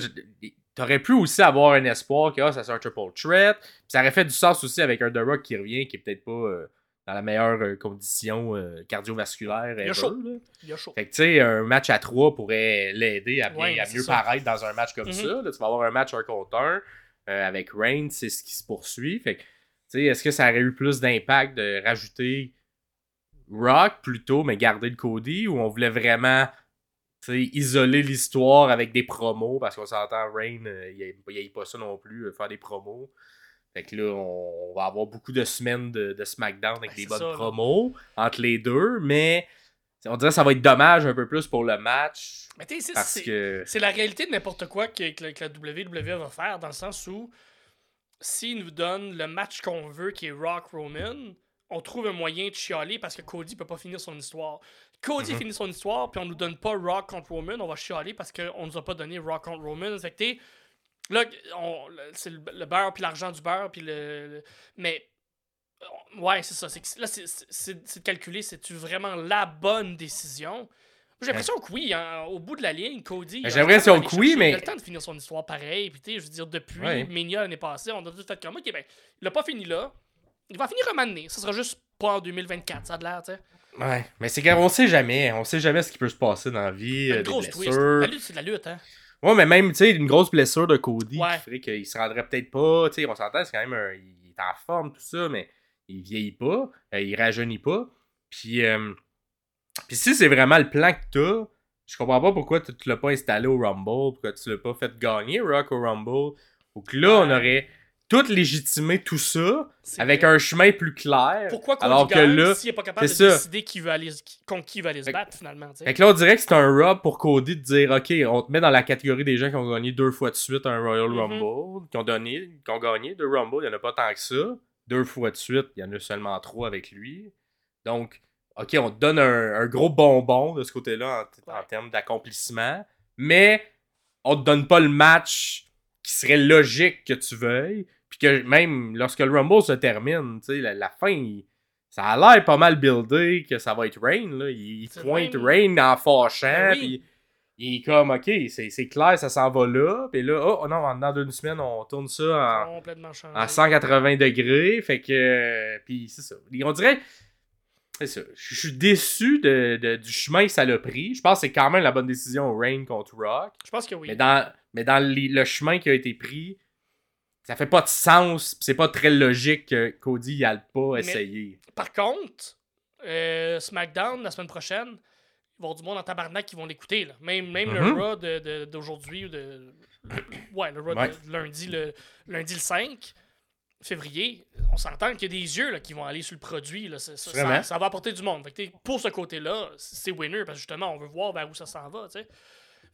t'aurais pu aussi avoir un espoir que ah, ça soit un triple threat. Puis ça aurait fait du sens aussi avec un The Rock qui revient, qui est peut-être pas euh, dans la meilleure euh, condition euh, cardiovasculaire.
Il a
ever,
chaud.
là.
Il a chaud.
Fait que tu sais, un match à 3 pourrait l'aider à,
Ouais,
mieux
ça.
paraître dans un match comme
Mhm.
ça. Là, tu vas avoir un match un contre un euh, avec Reigns, c'est ce qui se poursuit. Fait que, tu sais, est-ce que ça aurait eu plus d'impact de rajouter Rock plutôt, mais garder le Cody, ou on voulait vraiment tu sais, isoler l'histoire avec des promos, parce qu'on s'entend, Reign, euh, il il aime pas ça non plus, euh, faire des promos. Fait que là, on, va avoir beaucoup de semaines de, de SmackDown avec
Ben,
des bonnes
ça, là.
promos entre les deux, mais on dirait que ça va être dommage un peu plus pour le match
Mais tu sais, c'est-
que.
La réalité de n'importe quoi que, que la- que la WWE va faire, dans le sens où s'ils nous donnent le match qu'on veut, qui est Rock Roman, on trouve un moyen de chialer parce que Cody peut pas finir son histoire. Cody
Mhm.
finit son histoire, puis on nous donne pas Rock contre Roman, on va chialer parce qu'on nous a pas donné Rock contre Roman. Fait que là, c'est le, le beurre puis l'argent du beurre, puis le, le- Mais. Ouais, c'est ça. Là, c'est- de calculer, c'est-tu vraiment la bonne décision? J'ai l'impression que oui, hein, au bout de la ligne, Cody.
J'ai l'impression que oui, mais-
Il a le temps de finir son histoire pareil. Puis, tu sais, je veux dire, depuis
Ouais.
Mania l'année passée, on a tout fait comme, ok, ben, il a pas fini là. Il va finir un moment donné. Ça sera juste pas en 2024, ça a de l'air, tu sais.
Ouais, mais c'est qu'on sait jamais. On sait jamais ce qui peut se passer dans la vie. euh,
Une
des
grosse twist. La lutte, c'est de la lutte, hein.
Ouais, mais même, tu sais, une grosse blessure de Cody
Ouais.
qui ferait qu'il se rendrait peut-être pas. Tu sais, on s'entend, c'est quand même un. Il est en forme, tout ça, mais il vieillit pas. euh, il rajeunit pas. Puis, euh, puis si c'est vraiment le plan que t'as, je comprends pas pourquoi tu tu l'as pas installé au Rumble, pourquoi tu l'as pas fait gagner Rock au Rumble. Ou que là, on aurait tout légitimé tout ça avec
vrai.
un chemin plus clair.
Pourquoi Cody
alors que là,
s'il est pas capable de
ça.
décider qui veut aller, qui- contre qui il va aller se
Fait
battre, finalement.
Fait que là, on dirait que c'est un rub pour Cody de dire Ok, on te met dans la catégorie des gens qui ont gagné deux fois de suite un Royal
Mhm.
Rumble, qui ont, donné, qui ont gagné deux Rumble, il n'y en a pas tant que ça. Deux fois de suite, il y en a seulement trois avec lui. Donc, ok, on te donne un, un gros bonbon de ce côté-là en, en termes d'accomplissement, mais on te donne pas le match qui serait logique que tu veuilles. Puis que même lorsque le Rumble se termine, tu sais, la, la fin, il- ça a l'air pas mal buildé que ça va être Rain. Là. Il, pointe Rain en fâchant.
Ben oui.
puis il est comme, ok, c'est clair, ça s'en va là. Puis là, oh non, dans d'une semaine, on tourne ça en, en 180 degrés. Fait que. puis c'est ça. On dirait. C'est ça. Je suis déçu de, de- du chemin que ça l'a pris. Je pense que c'est quand même la bonne décision Rain contre Rock.
Je pense que oui.
Mais dans, mais dans les- le chemin qui a été pris, ça fait pas de sens. pis C'est pas très logique que Cody y aille pas essayer.
Par contre, euh, SmackDown, la semaine prochaine, il va y avoir du monde en tabarnak qui vont l'écouter. là. Même, même le Raw de- de- d'aujourd'hui, ou de, ouais, le Raw
Ouais.
de lundi, le, lundi le 5 février, on s'entend qu'il y a des yeux là, qui vont aller sur le produit. Là. Ça, va apporter du monde. Fait que, t'sais, pour ce côté-là, c'est winner parce que justement, on veut voir vers où ça s'en va. t'sais.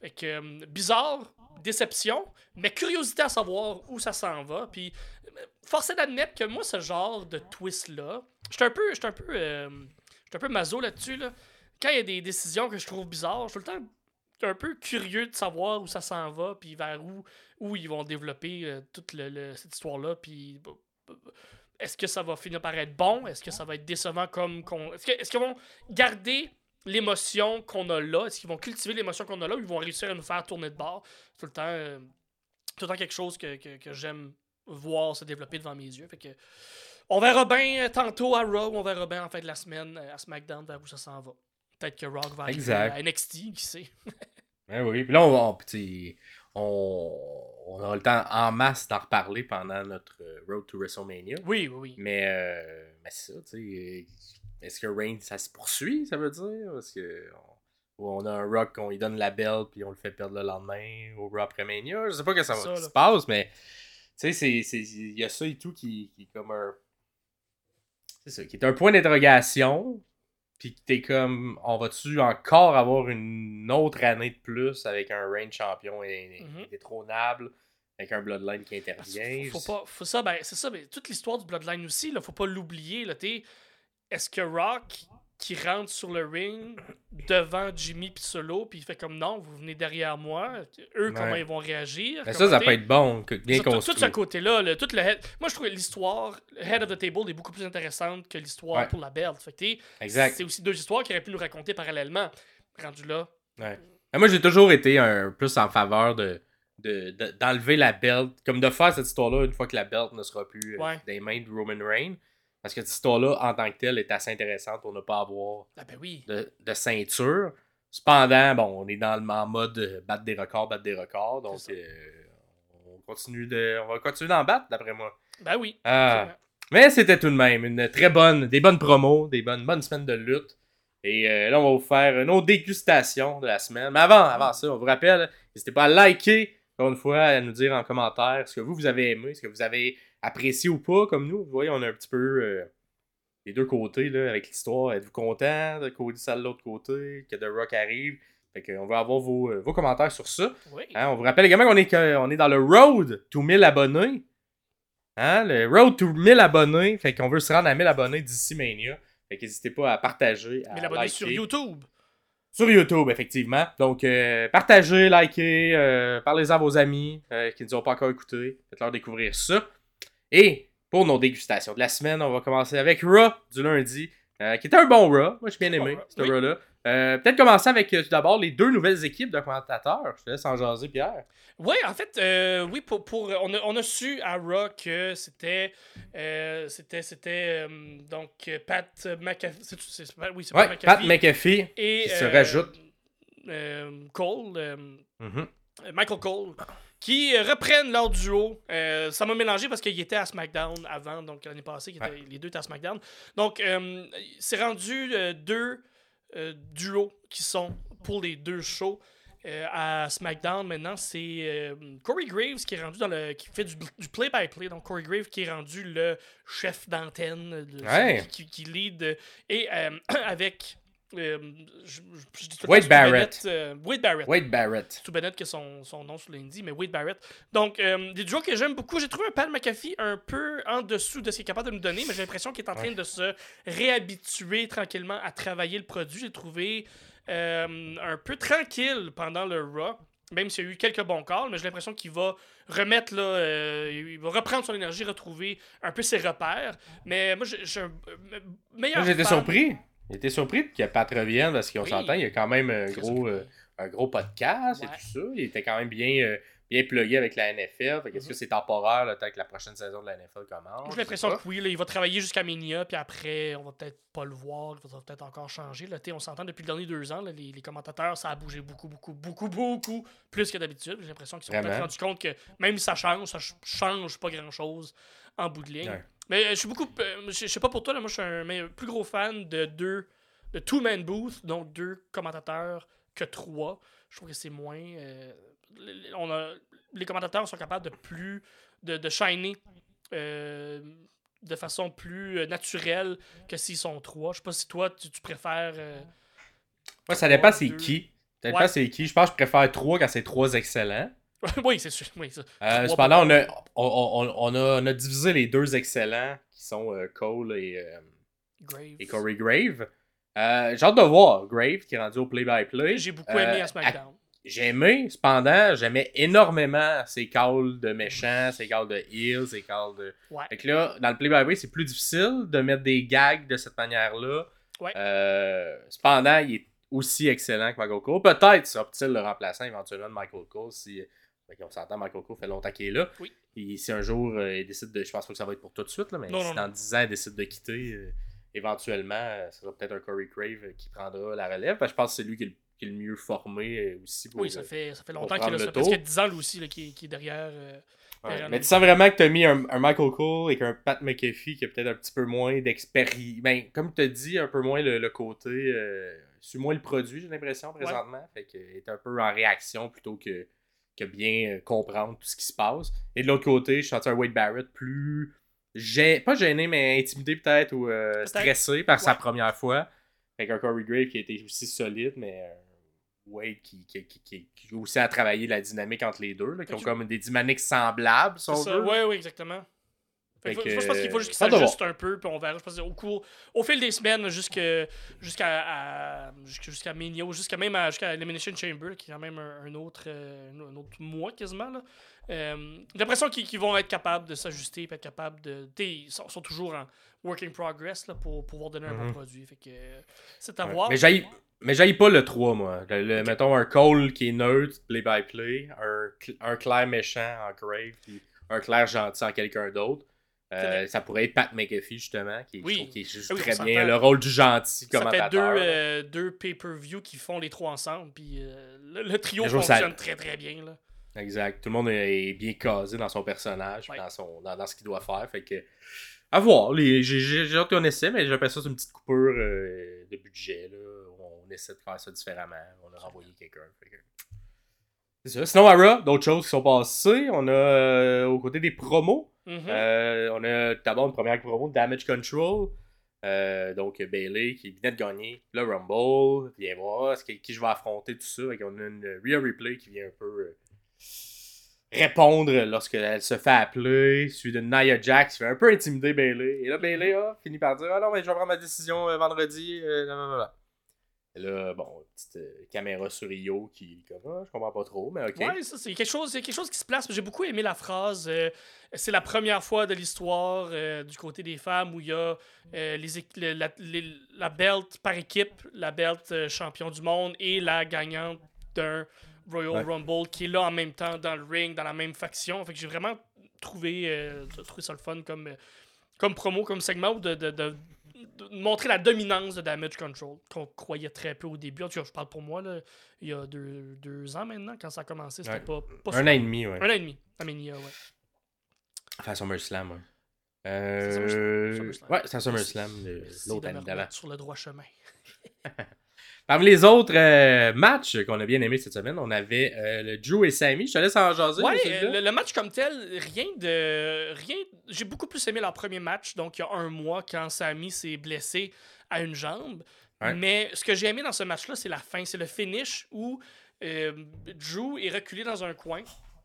Fait que, euh, bizarre, déception, mais curiosité à savoir où ça s'en va. Puis, force est d'admettre que moi, ce genre de twist-là, j'étais un peu, j'étais un peu, euh, un peu maso là-dessus. Là. Quand il y a des décisions que je trouve bizarres, je suis tout le temps un peu curieux de savoir où ça s'en va, puis vers où, où ils vont développer euh, toute cette histoire-là. Puis, est-ce que ça va finir par être bon? Est-ce que ça va être décevant comme qu'on. Est-ce qu'ils vont garder l'émotion qu'on a là? Est-ce qu'ils vont cultiver l'émotion qu'on a là ou ils vont réussir à nous faire tourner de bord? Tout le temps, euh, tout le temps quelque chose que, que- que j'aime voir se développer devant mes yeux? Fait que On verra bien euh, tantôt à Raw, on verra bien en fin de la semaine euh, à SmackDown vers où ça s'en va. Peut-être que Rock va arriver
Exact.
à NXT, qui sait?
Ouais, <laughs> oui. Puis là, on, on aura le temps en masse d'en reparler pendant notre Road to WrestleMania.
Oui, oui, oui.
Mais, euh, mais c'est ça, tu sais. Est-ce que Reigns, ça se poursuit, ça veut dire? Parce que on, ou on a un Rock, on lui donne la belle, puis on le fait perdre le lendemain au Raw après Mania? Je sais pas que ça, va- se passe, mais tu sais, il y a ça et tout qui, qui est comme un. C'est ça, qui est un point d'interrogation. Puis que t'es comme, on va-tu encore avoir une autre année de plus avec un Reigns champion et-
Mhm.
indétrônable, avec un Bloodline qui intervient?
Faut, faut pas, faut ça, ben, c'est ça, ben, toute l'histoire du Bloodline aussi, là, faut pas l'oublier. Là, t'es- Est-ce que Rock, qui rentre sur le ring devant Jimmy puis Solo, puis il fait comme non, vous venez derrière moi, eux, comment ils vont réagir?
Mais ça, ça peut être bon, bien
Ça, tout, tout
construit.
ce côté-là, là, tout le head- moi je trouve que l'histoire, le Head of the Table est beaucoup plus intéressante que l'histoire
Ouais.
pour la
Exact.
C'est aussi deux histoires qu'il aurait pu nous raconter parallèlement. Rendu là.
Ouais. Moi, j'ai toujours été un plus en faveur de de- de- d'enlever la belt, comme de faire cette histoire-là une fois que la belt ne sera plus euh, des mains de Roman Reigns. Parce que cette histoire-là, en tant que telle, est assez intéressante pour ne pas avoir
Ah ben oui.
de, de ceinture. Cependant, bon, on est dans le en mode euh, battre des records, battre des records. Donc, euh, on, continue de, on va continuer d'en battre, d'après moi.
Ben oui.
Ah. Mais c'était tout de même une très bonne, des bonnes promos, des bonnes, bonnes semaines de lutte. Et euh, là, on va vous faire une autre dégustation de la semaine. Mais avant, avant ça, on vous rappelle, n'hésitez pas à liker, encore une fois, à nous dire en commentaire ce que vous, vous avez aimé, ce que vous avez apprécié ou pas, comme nous. Vous voyez, on a un petit peu euh, les deux côtés là, avec l'histoire. Êtes-vous content de Cody ça de l'autre côté, que The Rock arrive? Fait qu'on va avoir vos, euh, vos commentaires sur ça.
Oui.
Hein, on vous rappelle également qu'on est, on est dans le Road to 1000 abonnés. Hein, le Road to 1000 abonnés. Fait qu'on veut se rendre à 1000 abonnés d'ici Mania. Fait qu'hésitez pas à partager, à
Mais l'abonner
liker.
sur YouTube.
Sur YouTube, effectivement. Donc, euh, partagez, likez, euh, parlez-en à vos amis euh, qui ne nous ont pas encore écoutés. Faites-leur découvrir ça. Et pour nos dégustations de la semaine, on va commencer avec Raw du lundi, euh, qui était un bon Raw. Moi, j'ai bien aimé
Bon
ce
oui.
Raw-là. Euh, Peut-être commencer avec euh, tout d'abord les deux nouvelles équipes de commentateurs. Je te laisse en jaser, Pierre.
Oui, en fait, euh, oui, pour, pour, on, a, on a su à Raw que c'était. c'était. C'était. donc, Pat McAfee. Oui, c'est
Ouais,
Pat
Pat
McAfee.
McAfee.
et,
qui se rajoute.
Cole. euh, Michael Cole, qui euh, reprennent leur duo. Euh, ça m'a mélangé parce qu'il était à SmackDown avant, donc l'année passée, les deux étaient à SmackDown. Donc, euh, c'est rendu euh, deux duos qui sont pour les deux shows. À SmackDown maintenant, c'est Corey Graves qui est rendu dans le. qui fait du play-by-play. Donc Corey Graves qui est rendu le chef d'antenne,
Ouais.
qui, qui lead. et <clears throat> avec. Euh, je, je- je dis tout le
Wade Barrett.
Bennett, euh, Wade Barrett.
Wade Barrett.
Stu Bennett, que son, son nom sur l'Indie, mais Wade Barrett. Donc, euh, des duos que j'aime beaucoup. J'ai trouvé un Pat McAfee un peu en dessous de ce qu'il est capable de nous donner, mais j'ai l'impression qu'il est en train de se réhabituer tranquillement à travailler le produit. J'ai trouvé euh, un peu tranquille pendant le Raw, même s'il y a eu quelques bons calls, mais j'ai l'impression qu'il va remettre, là, euh, il va reprendre son énergie, retrouver un peu ses repères. Mais moi, j'ai un euh, meilleur.
J'étais
fan-
surpris. J'étais surpris que Pat revienne parce qu'on
Oui.
s'entend, il y a quand même un gros, euh, un gros podcast
Ouais.
et tout ça. Il était quand même bien, euh, bien plugué avec la NFL. Fait qu'est-ce
Mhm.
que c'est temporaire le temps que la prochaine saison de la NFL commence?
J'ai l'impression que oui, là, il va travailler jusqu'à Mania, puis après, on va peut-être pas le voir, il va peut-être encore changer. Là, on s'entend depuis les derniers deux ans, là, les, les commentateurs, ça a bougé beaucoup, beaucoup, beaucoup, beaucoup plus que d'habitude. J'ai l'impression qu'ils se sont peut-être rendus compte que même si ça change, ça ch- change pas grand-chose en bout de ligne.
Ouais.
Mais euh, je suis beaucoup. euh, je sais pas pour toi, là, moi je suis un mais, plus gros fan de deux. de two-man booth, donc deux commentateurs que trois. Je trouve que c'est moins. euh, les- on a, les commentateurs sont capables de plus. de, de shiner. euh, de façon plus naturelle que s'ils sont trois. Je sais pas si toi, tu, tu préfères. euh,
Moi, ça dépend c'est qui. Ça dépend
Ouais.
c'est qui. Je pense que je préfère trois quand c'est trois excellents. <laughs>
oui, c'est sûr. Oui.
Euh, cependant, on a, on, on- on a, on a divisé les deux excellents qui sont euh, Cole et, euh,
Graves.
et Corey Grave. Euh, J'ai hâte de voir Grave qui est rendu au play-by-play.
J'ai beaucoup aimé à SmackDown.
J'ai aimé, cependant, j'aimais énormément ses calls de méchants, ses calls de heels, ses calls de.
Ouais.
Fait que là, dans le play-by-play, c'est plus difficile de mettre des gags de cette manière-là.
Ouais.
Cependant, il est aussi excellent que Michael Cole. Peut-être sera-t-il le remplaçant éventuellement de Michael Cole si Fait qu'on s'entend, Michael Cole fait longtemps qu'il est là.
Oui.
Et si un jour euh, il décide de. Je pense pas que ça va être pour tout de suite, là, mais
Non,
si
non,
dans
non.
10 ans il décide de quitter, euh, éventuellement, euh, ça sera peut-être un Corey Crave qui prendra la relève. Parce que je pense que c'est lui qui est le, qui est le mieux formé aussi pour.
Oui, ça fait, ça fait longtemps qu'il est là.
le
fait presque
tour.
10 ans, lui aussi, qui, est- derrière. euh,
Ouais, Mais tu sens vraiment que tu as mis un, un Michael Cole et qu'un Pat McAfee qui a peut-être un petit peu moins d'expérience. Ben, comme tu as dit, un peu moins le, le côté. Euh, sur moins le produit, j'ai l'impression, présentement. Fait qu'il est un peu en réaction plutôt que, bien euh, comprendre tout ce qui se passe. Et de l'autre côté, je sentais un Wade Barrett plus. Gê... Pas gêné, mais intimidé peut-être ou euh, stressé par sa première fois. Fait qu'un Corey Grave qui a été aussi solide, mais. euh, Wade qui, qui, qui, a aussi à travailler la dynamique entre les deux, là, qui ont comme des dynamiques semblables, si
C'est
on
ça.
veut.
Ouais, oui, exactement. Fait que, je pense qu'il faut juste qu'il
hâte de voir.
s'ajuste un peu, puis on verra. Je pense au, cours, au fil des semaines, jusqu'à jusqu'à jusqu'à Mania, ou jusqu'à même à, jusqu'à Elimination Chamber, qui est quand même un, un autre, euh, un autre mois quasiment. là. Euh, J'ai l'impression qu'ils qu'ils vont être capables de s'ajuster, puis être capables de. Ils sont, sont toujours en work in progress là, pour pouvoir donner un bon
Mhm.
produit. Fait que c'est à
Ouais.
voir.
Mais j'aille mais j'aille pas le 3, moi. Le- le- Mettons un Cole qui est neutre, play-by-play, un, un clair méchant en Grave, puis un clair gentil en quelqu'un d'autre. Euh, ça pourrait être Pat McAfee, justement, qui,
Oui.
qu'il joue
Ah oui,
très bien le rôle du gentil
Ça fait
commentateur.
deux, euh, deux pay-per-view qui font les trois ensemble, puis euh, le, le trio
ça-
fonctionne très très bien. Là.
Exact. Tout le monde est bien casé dans son personnage,
Ouais.
dans, son, dans, dans ce qu'il doit faire. Fait que, à voir. J'ai hâte qu'on essaie, mais j'appelle ça une petite coupure de budget. Là, où on essaie de faire ça différemment. On a renvoyé quelqu'un. fait que- C'est ça. Sinon, à Raw, d'autres choses qui sont passées. On a, euh, aux côtés des promos,
Mhm.
euh, on a d'abord une première promo Damage Control. Euh, donc Bailey qui venait de gagner le Rumble. Viens voir ce qui, qui je vais affronter, tout ça. Qu'on a une Real Replay qui vient un peu euh, répondre lorsqu'elle se fait appeler. Suivi de Nia Jax qui fait un peu intimider Bailey. Et là, Bailey a fini par dire Ah non, mais je vais prendre ma décision euh, vendredi. euh, blablabla. Là, bon, petite euh, caméra sur Io qui, comme, Ah, je comprends pas trop, mais ok.
Ouais, ça, c'est quelque chose, c'est quelque chose qui se place. J'ai beaucoup aimé la phrase. euh, c'est la première fois de l'histoire euh, du côté des femmes où il y a euh, les, le- la, les- la belt par équipe, la belt euh, champion du monde et la gagnante d'un Royal
Ouais.
Rumble qui est là en même temps dans le ring, dans la même faction. Fait que j'ai vraiment trouvé, euh, trouvé ça le fun comme, comme promo, comme segment de, de, de- de montrer la dominance de Damage Control qu'on croyait très peu au début. En tout cas, je parle pour moi, là, il y a deux, deux ans maintenant, quand ça a commencé, c'était
Ouais.
pas, pas
Un an et demi, ouais.
Un an et demi, à Mania, ouais.
Enfin, SummerSlam, ouais. Euh...
SummerSlam. SummerSlam.
Ouais, c'est un SummerSlam, l'autre année d'avant.
sur le droit chemin. <laughs>
Parmi les autres euh, matchs qu'on a bien aimés cette semaine, on avait euh, le Drew et Sammy. Je te laisse en jaser.
Euh, le, le match comme tel, rien de. rien. J'ai beaucoup plus aimé leur premier match, donc il y a un mois, quand Sami s'est blessé à une jambe.
Ouais.
Mais ce que j'ai aimé dans ce match-là, c'est la fin. C'est le finish où euh, Drew est reculé dans un coin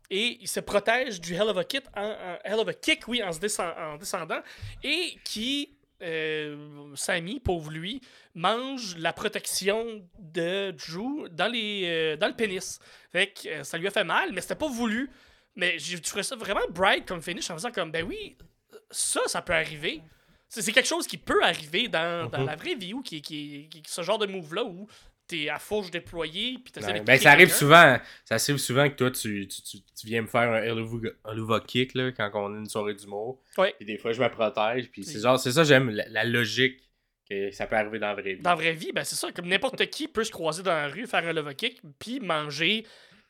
et il se protège du Hell of a, kick, en, en- Hell of a Kick, oui, en, se descend- en descendant, et qui. Euh, Sammy, pauvre lui, mange la protection de Drew dans, les, euh, dans le pénis. Fait que euh, ça lui a fait mal, mais c'était pas voulu. Mais j'ai trouvé ça vraiment bright comme finish en faisant comme, ben oui, ça, ça peut arriver. C'est quelque chose qui peut arriver dans, dans
Mhm.
la vraie vie où qui, qui, qui- ce genre de move-là où t'es à fourche déployée puis t'essaies
Ouais,
de
ben, ça arrive souvent. Ça arrive souvent que toi, tu, tu, tu, tu viens me faire un Helluva- Helluva kick là, quand on a une soirée d'humour.
Ouais.
Puis des fois, je me protège. Puis c'est genre, c'est ça, j'aime la, la logique que ça peut arriver dans la vraie vie.
Dans la vraie vie, ben c'est ça, comme n'importe qui peut se croiser dans la rue, faire un love kick, puis manger.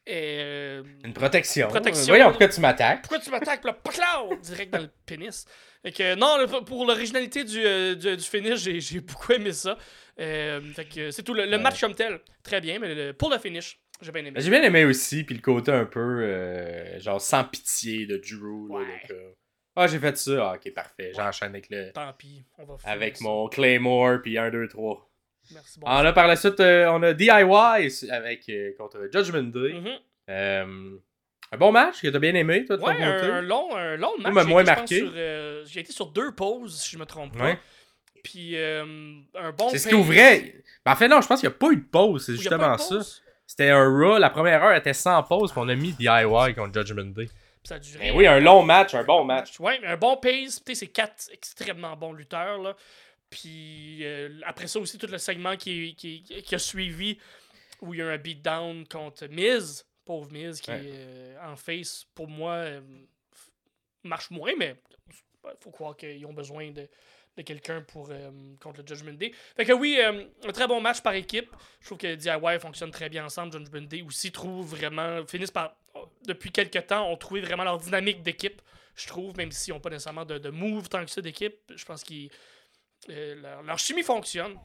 euh,
Une protection.
Protection.
Voyons, pourquoi tu m'attaques?
Pourquoi tu m'attaques? Puis là, direct dans le pénis. Fait que, non, pour l'originalité du, euh, du, du finish, j'ai beaucoup aimé ça. Euh, fait que c'est tout. Le, le
Ouais.
match comme tel, très bien, mais le- pour le finish, j'ai bien aimé.
J'ai bien aimé aussi, puis le côté un peu, euh, genre, sans pitié de Drew. là,
Ouais.
donc, ah, j'ai fait ça. Ah, ok, parfait. J'enchaîne avec le.
Tant pis, on va faire
Avec
ça.
mon Claymore, puis 1, 2, 3.
Merci, bon.
Ah, là, par la suite, euh, on a DIY avec, euh, contre Judgment Day.
Mhm.
Euh, un bon match que t'as bien aimé, toi, de ton
Ouais, un,
côté?
un long, un long match.
moins
été,
marqué.
sur, euh, J'ai été sur deux pauses, si je me trompe pas.
Ouais.
Puis euh, un bon.
C'est ce qui ouvrait. Ben, en fait, non, je pense qu'il n'y a pas eu de pause. C'est justement
de
ça.
pause.
C'était un Raw. La première heure était sans pause, puis on a mis DIY contre Judgment Day.
Puis ça a duré.
Ben oui, un long match, un bon match.
Ouais, mais un bon pace. Tu sais, c'est quatre extrêmement bons lutteurs. Là. Puis euh, après ça aussi, tout le segment qui, qui, qui a suivi, où il y a un beatdown contre Miz. Pauvre Miz, qui
Ouais.
est euh, en face, pour moi, euh, marche moins, mais il faut croire qu'ils ont besoin de, de quelqu'un pour euh, contre le Judgment Day. Fait que oui, euh, un très bon match par équipe. Je trouve que DIY fonctionne très bien ensemble. Judgment Day aussi trouve vraiment. finissent par. Depuis quelques temps, ont trouvé vraiment leur dynamique d'équipe, je trouve, même s'ils n'ont pas nécessairement de, de move tant que ça d'équipe. Je pense qu'ils. euh, leur, leur chimie fonctionne.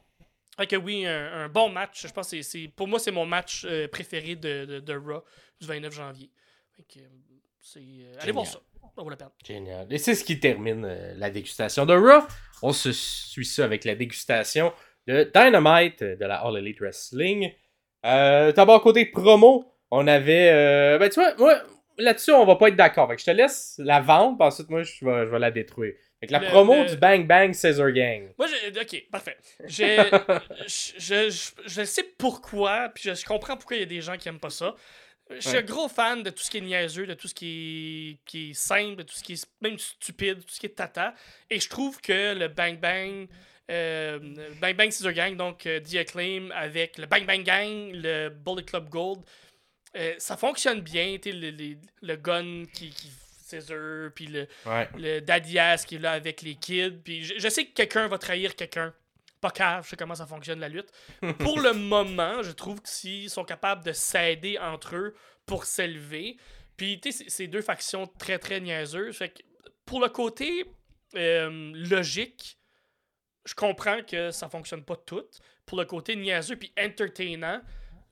Fait que oui, un, un bon match. Je pense que c'est- pour moi, c'est mon match euh, préféré de, de, de Raw du 29 janvier. Euh, euh, allez voir ça. Ça vaut la peine.
Génial. Et c'est ce qui termine euh, la dégustation de Raw. On se suit ça avec la dégustation de Dynamite de la All Elite Wrestling. D'abord, côté promo, on avait. ben, tu vois, moi, là-dessus, on va pas être d'accord. Je te laisse la vendre, ensuite, moi, je vais, je vais la détruire. Fait que la
Le-
promo
le-
du Bang Bang Scissor Gang.
Moi, je, ok, parfait. <laughs> Je, je, je, sais pourquoi, puis je, comprends pourquoi il y a des gens qui aiment pas ça. Je suis
Ouais.
un gros fan de tout ce qui est niaiseux, de tout ce qui est, qui est simple, de tout ce qui est même stupide, tout ce qui est tata. Et je trouve que le Bang Bang, euh, Bang Bang Scissor Gang, donc euh, The Acclaim, avec le Bang Bang Gang, le Bullet Club Gold, euh, ça fonctionne bien. Le, le, le gun qui, qui scissor, puis le,
Ouais.
le Daddy Ass qui est là avec les kids. Puis je, je sais que quelqu'un va trahir quelqu'un. Pas cave, je sais comment ça fonctionne la lutte. <laughs> Pour le moment, je trouve que s'ils sont capables de s'aider entre eux pour s'élever. Puis tu sais, c'est- c'est deux factions très très niaiseuses. Fait que pour le côté euh, logique, je comprends que ça fonctionne pas tout. Pour le côté niaiseux puis entertainant,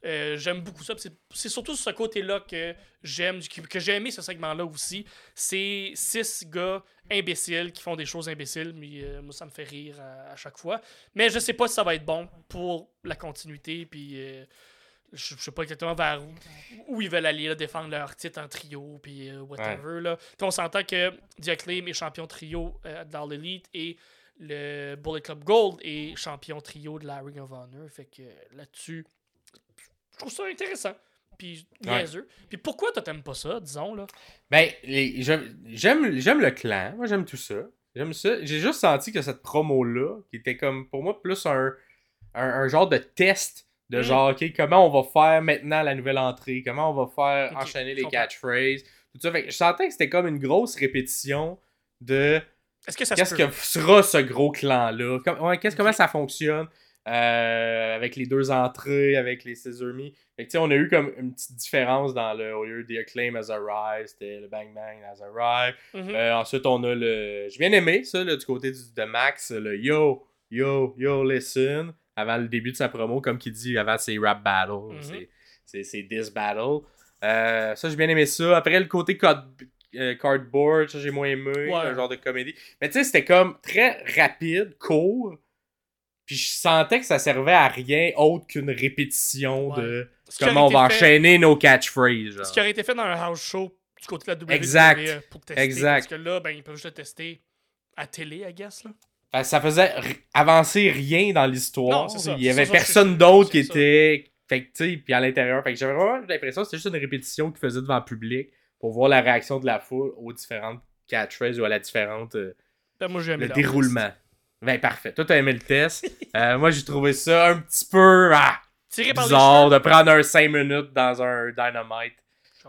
euh, j'aime beaucoup ça. C'est surtout ce côté-là que j'aime, que j'ai aimé ce segment-là aussi. C'est six gars imbéciles qui font des choses imbéciles, mais euh, moi ça me fait rire à, à chaque fois. Mais je sais pas si ça va être bon pour la continuité, puis euh, je, je sais pas exactement vers où, où ils veulent aller, là, défendre leur titre en trio, puis whatever. Là. Puis on s'entend que The Acclaim est champion trio dans l'Elite et le Bullet Club Gold est champion trio de la Ring of Honor. Fait que là-dessus, trouve ça intéressant. Puis niaiseux. Puis pourquoi toi t'aimes pas ça, disons, là?
Ben, j'aime le clan. Moi, j'aime tout ça. J'aime ça. J'ai juste senti que cette promo-là, qui était comme, pour moi, plus un, un, un genre de test de
Mm.
genre, OK, comment on va faire maintenant la nouvelle entrée? Comment on va faire enchaîner
je
les catchphrases? Tout ça. Fait que je sentais que c'était comme une grosse répétition de
Est-ce que ça
qu'est-ce que sera ce gros clan-là? Comme- ouais, qu'est-ce, Comment ça fonctionne? Euh, avec les deux entrées, avec les Scissor Me. Fait que, on a eu comme une petite différence dans le. Au lieu The Acclaim as Arrive, c'était le Bang Bang as Arrive.
Mhm.
Euh, ensuite, on a le. J'ai bien aimé ça, là, du côté du, de Max, le Yo, Yo, Yo, listen. Avant le début de sa promo, comme qu'il dit avant ses rap battles.
Mhm.
c'est- C'est c'est this battle. Euh, ça, j'ai bien aimé ça. Après, le côté euh, cardboard, ça, j'ai moins aimé.
Ouais.
Un genre de comédie. Mais tu sais, c'était comme très rapide, court. Puis je sentais que ça servait à rien autre qu'une répétition
Ouais.
de comment on va
fait-
enchaîner nos catchphrases. genre.
Ce qui aurait été fait dans un house show du côté de la WWE
Exact.
pour tester.
Exact.
Parce que là, ben, ils peuvent juste le tester à télé, I guess. Là.
Que ça faisait avancer rien dans l'histoire. Il y avait
ça,
personne d'autre qui était. Fait que, tu sais, puis à l'intérieur. Fait que j'avais vraiment l'impression que c'était juste une répétition qu'il faisait devant le public pour voir la réaction de la foule aux différentes catchphrases ou à la différente. euh,
Ben, moi,
le déroulement. Ben, parfait. Toi, t'as aimé le test. <laughs> Euh, moi, j'ai trouvé ça un petit peu ah.
Tiré par les
bizarre
cheveux.
de prendre un 5 minutes dans un Dynamite.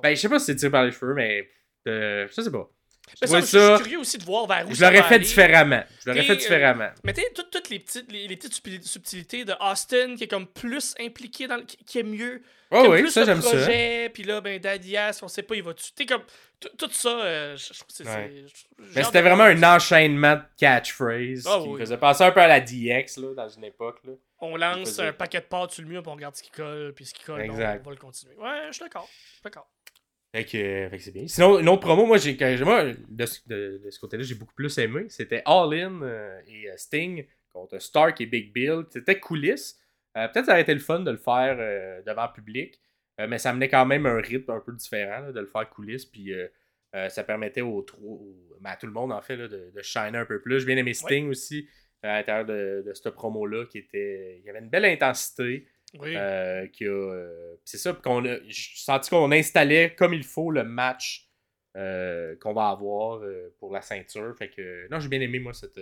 Ben, je sais pas si c'est tiré par les cheveux, mais. euh, je sais pas.
Mais ça,
trouvais
je je
ça.
suis curieux aussi de voir vers où
Je
ça
l'aurais
va
fait
aller.
différemment. Je l'aurais fait
euh,
différemment.
Mais tu sais, toutes, toutes les, petites, les, les petites subtili- subtilités de Austin qui est comme plus impliqué dans le, qui, est mieux.
Oh,
qui
oui,
plus
ça,
le
j'aime ça.
projet, Puis là, ben, Daddy Ass, on sait pas, il va tuer. comme. tout- ça, euh, je trouve que c'est.
Ouais. Mais c'était vraiment un
ça.
enchaînement de catchphrases
Ah
qui
oui.
faisait penser un peu à la DX là, dans une époque. Là.
On lance
faisait-
un paquet de pâtes sur le mur, puis on regarde ce qui colle, puis ce qui colle, on va le continuer. Ouais, je suis d'accord. Je suis d'accord.
Fait que, euh, fait que c'est bien. Sinon, une autre promo, moi, j'ai, moi de, ce- de- de ce côté-là, j'ai beaucoup plus aimé. C'était All In euh, et euh, Sting contre Stark et Big Bill. C'était coulisses. Euh, peut-être ça aurait été le fun de le faire devant le public, mais ça amenait quand même un rythme un peu différent là, de le faire coulisses. Puis ça permettait aux trois, ben, à tout le monde en fait là, de, de shiner un peu plus. J'ai bien aimé Sting aussi à l'intérieur de, de cette promo-là qui était. Il y avait une belle intensité.
Oui.
Euh, qui a, euh, c'est ça, puis qu'on a, j'ai senti qu'on installait comme il faut le match euh, qu'on va avoir pour la ceinture. Fait que, non, j'ai bien aimé, moi, cette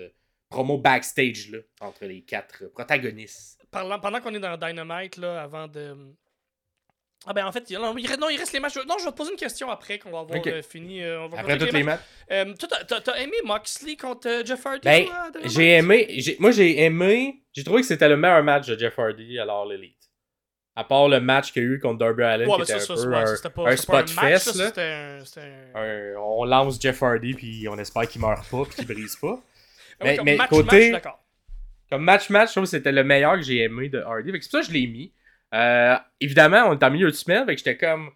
promo backstage-là, entre les quatre protagonistes.
Parlant- pendant qu'on est dans Dynamite, là, avant de, Ah ben en fait, non, il reste, non, il reste les matchs. Non, je vais te poser une question après qu'on va avoir euh, fini. euh, on va
Après tous les matchs.
Euh, toi, t'as- t'as- aimé Moxley contre Jeff Hardy?
Ben,
toi,
j'ai aimé. j'ai- Moi, j'ai aimé. J'ai trouvé que c'était le meilleur match de Jeff Hardy à l'All Elite. À part le match qu'il y a eu contre Darby Allin,
Ouais,
qui était
ça,
un
ça,
peu
ouais,
un,
pas,
un
pas
spot
un match,
fest. là.
Un.
on lance Jeff Hardy, puis on espère qu'il meurt pas, puis qu'il brise pas.
Ah
mais-
comme
mais
match,
côté-
match.
Comme match-match, je trouve que c'était le meilleur que j'ai aimé de Hardy. C'est pour ça que je l'ai mis. Euh, évidemment, on est en milieu de semaine, fait que j'étais comme.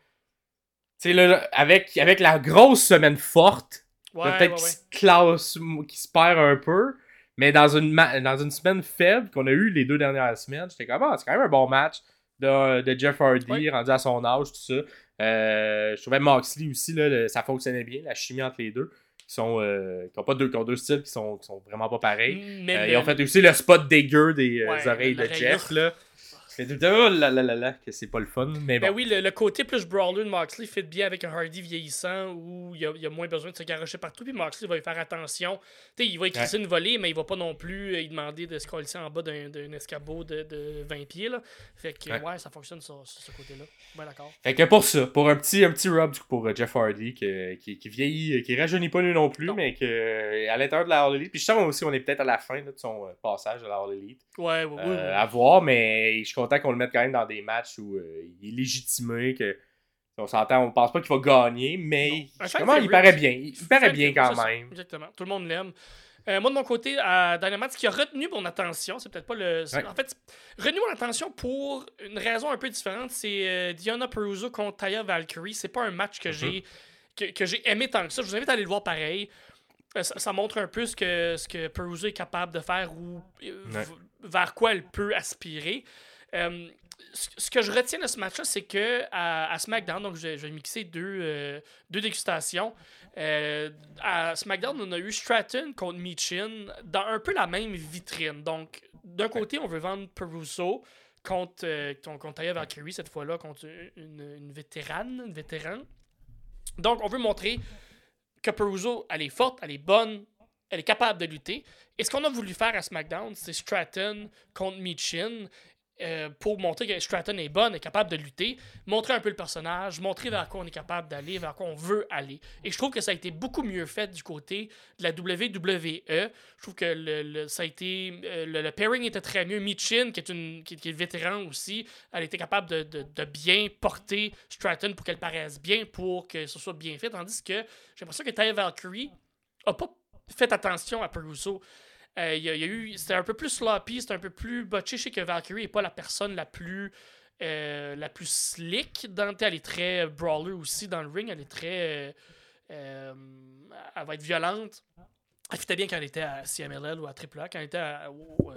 Tu sais, là, avec, avec la grosse semaine forte,
Ouais,
peut-être qu'il se classe, qu'il se perd un peu. Mais dans une, dans une semaine faible qu'on a eu les deux dernières semaines, j'étais comme, ah, c'est quand même un bon match de, de Jeff Hardy, rendu à son âge, tout ça. Euh, je trouvais Moxley aussi, là, le- ça fonctionnait bien, la chimie entre les deux. Qui sont, euh, qui ont pas deux, qui ont deux styles qui sont, qui sont vraiment pas pareils.
Mais
Euh, ils ont fait aussi le spot dégueu des
Ouais,
oreilles de Jeff,
là.
C'est tout oh là là là là, que c'est pas le fun, mais bon.
Ben oui, le, le côté plus brawler de Moxley fit bien avec un Hardy vieillissant où il y a, il a moins besoin de se garocher partout. Puis Moxley va y faire attention. Il va écrisser une volée, mais il va pas non plus euh, demander de se coller en bas d'un d'un escabeau de, de 20 pieds. Là. Fait que, ouais,
Ouais.
ça fonctionne sur, sur ce côté-là. Ben d'accord.
Fait que pour ça, pour un petit, un petit rub pour euh, Jeff Hardy, que- qui, qui vieillit, euh, qui rajeunit pas lui non plus,
Non.
mais que à l'intérieur de la All Elite. Puis je sens aussi on est peut-être à la fin là, de son passage à la All Elite.
Ouais, ouais, ouais,
Euh,
ouais.
À voir, mais je content qu'on le mette quand même dans des matchs où euh, il est légitimé, que on s'entend, on pense pas qu'il va gagner, mais comment il paraît bien. Il paraît bien quand même.
Exactement. Tout le monde l'aime. Euh, moi, de mon côté, à Dynamite, ce qui a retenu mon attention, c'est peut-être pas le.
Ouais.
En fait, retenu mon attention pour une raison un peu différente. C'est euh, Diana Peruso contre Taya Valkyrie. C'est pas un match que
Mhm.
j'ai que, que j'ai aimé tant que ça. Je vous invite à aller le voir pareil. Euh, ça, ça montre un peu ce que, ce que Peruso est capable de faire ou
Ouais.
vers quoi elle peut aspirer. Euh, ce que je retiens de ce match-là, c'est que à, SmackDown, donc je, vais mixer deux, euh, deux dégustations. Euh, à SmackDown, on a eu Stratton contre Michin dans un peu la même vitrine. Donc, d'un côté, on veut vendre Peruso contre, contre, contre Taya Valkyrie, cette fois-là, contre une, une vétérane, une vétéran. Donc, on veut montrer que Peruso, elle est forte, elle est bonne, elle est capable de lutter. Et ce qu'on a voulu faire à SmackDown, c'est Stratton contre Michin. Euh, pour montrer que Stratton est bonne, est capable de lutter, montrer un peu le personnage, montrer vers quoi on est capable d'aller, vers quoi on veut aller. Et je trouve que ça a été beaucoup mieux fait du côté de la WWE. Je trouve que le, ça a été, euh, le, pairing était très mieux. Michin, qui est, une, qui, est vétéran aussi, elle était capable de, bien porter Stratton pour qu'elle paraisse bien, pour que ce soit bien fait. Tandis que j'ai l'impression que Taya Valkyrie a pas fait attention à Peruso. Euh, y, a- c'était un peu plus sloppy, c'était un peu plus botché. Je sais que Valkyrie n'est pas la personne la plus, euh, la plus slick. Dans, elle est très brawler aussi dans le ring. Elle est très. euh, elle va être violente. Elle fitait bien quand elle était à CMLL ou à AAA, quand elle était au,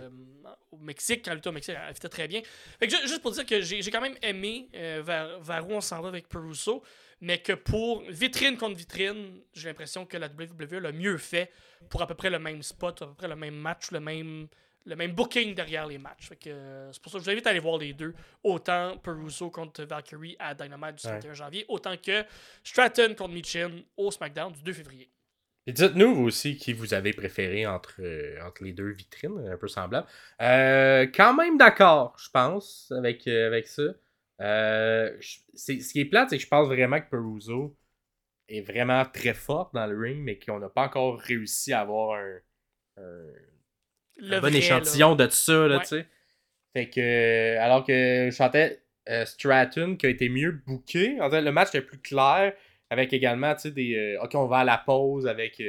au Mexique, quand elle était au Mexique, elle fitait très bien. Fait que ju- juste pour dire que j'ai quand même aimé vers, vers où on s'en va avec Peruso, mais que pour vitrine contre vitrine, j'ai l'impression que la WWE l'a mieux fait pour à peu près le même spot, à peu près le même match, le même, le même booking derrière les matchs. Euh, c'est pour ça que je vous invite à aller voir les deux. Autant Peruso contre Valkyrie à Dynamite du
Ouais.
31 janvier, autant que Stratton contre Michin au SmackDown du 2 février.
Et dites-nous vous aussi qui vous avez préféré entre, euh, entre les deux vitrines, un peu semblables. Euh, quand même d'accord, je pense, avec, euh, avec ça. Euh, ce qui est plate, c'est que je pense vraiment que Peruso est vraiment très forte dans le ring, mais qu'on n'a pas encore réussi à avoir un, un-
Le
un bon
vrai,
échantillon de ça, là,
Ouais.
tu sais. Fait que, euh, alors que je chantais euh, Stratton qui a été mieux booké, en fait, le match était plus clair, avec également, tu sais, des. euh, ok, on va à la pause avec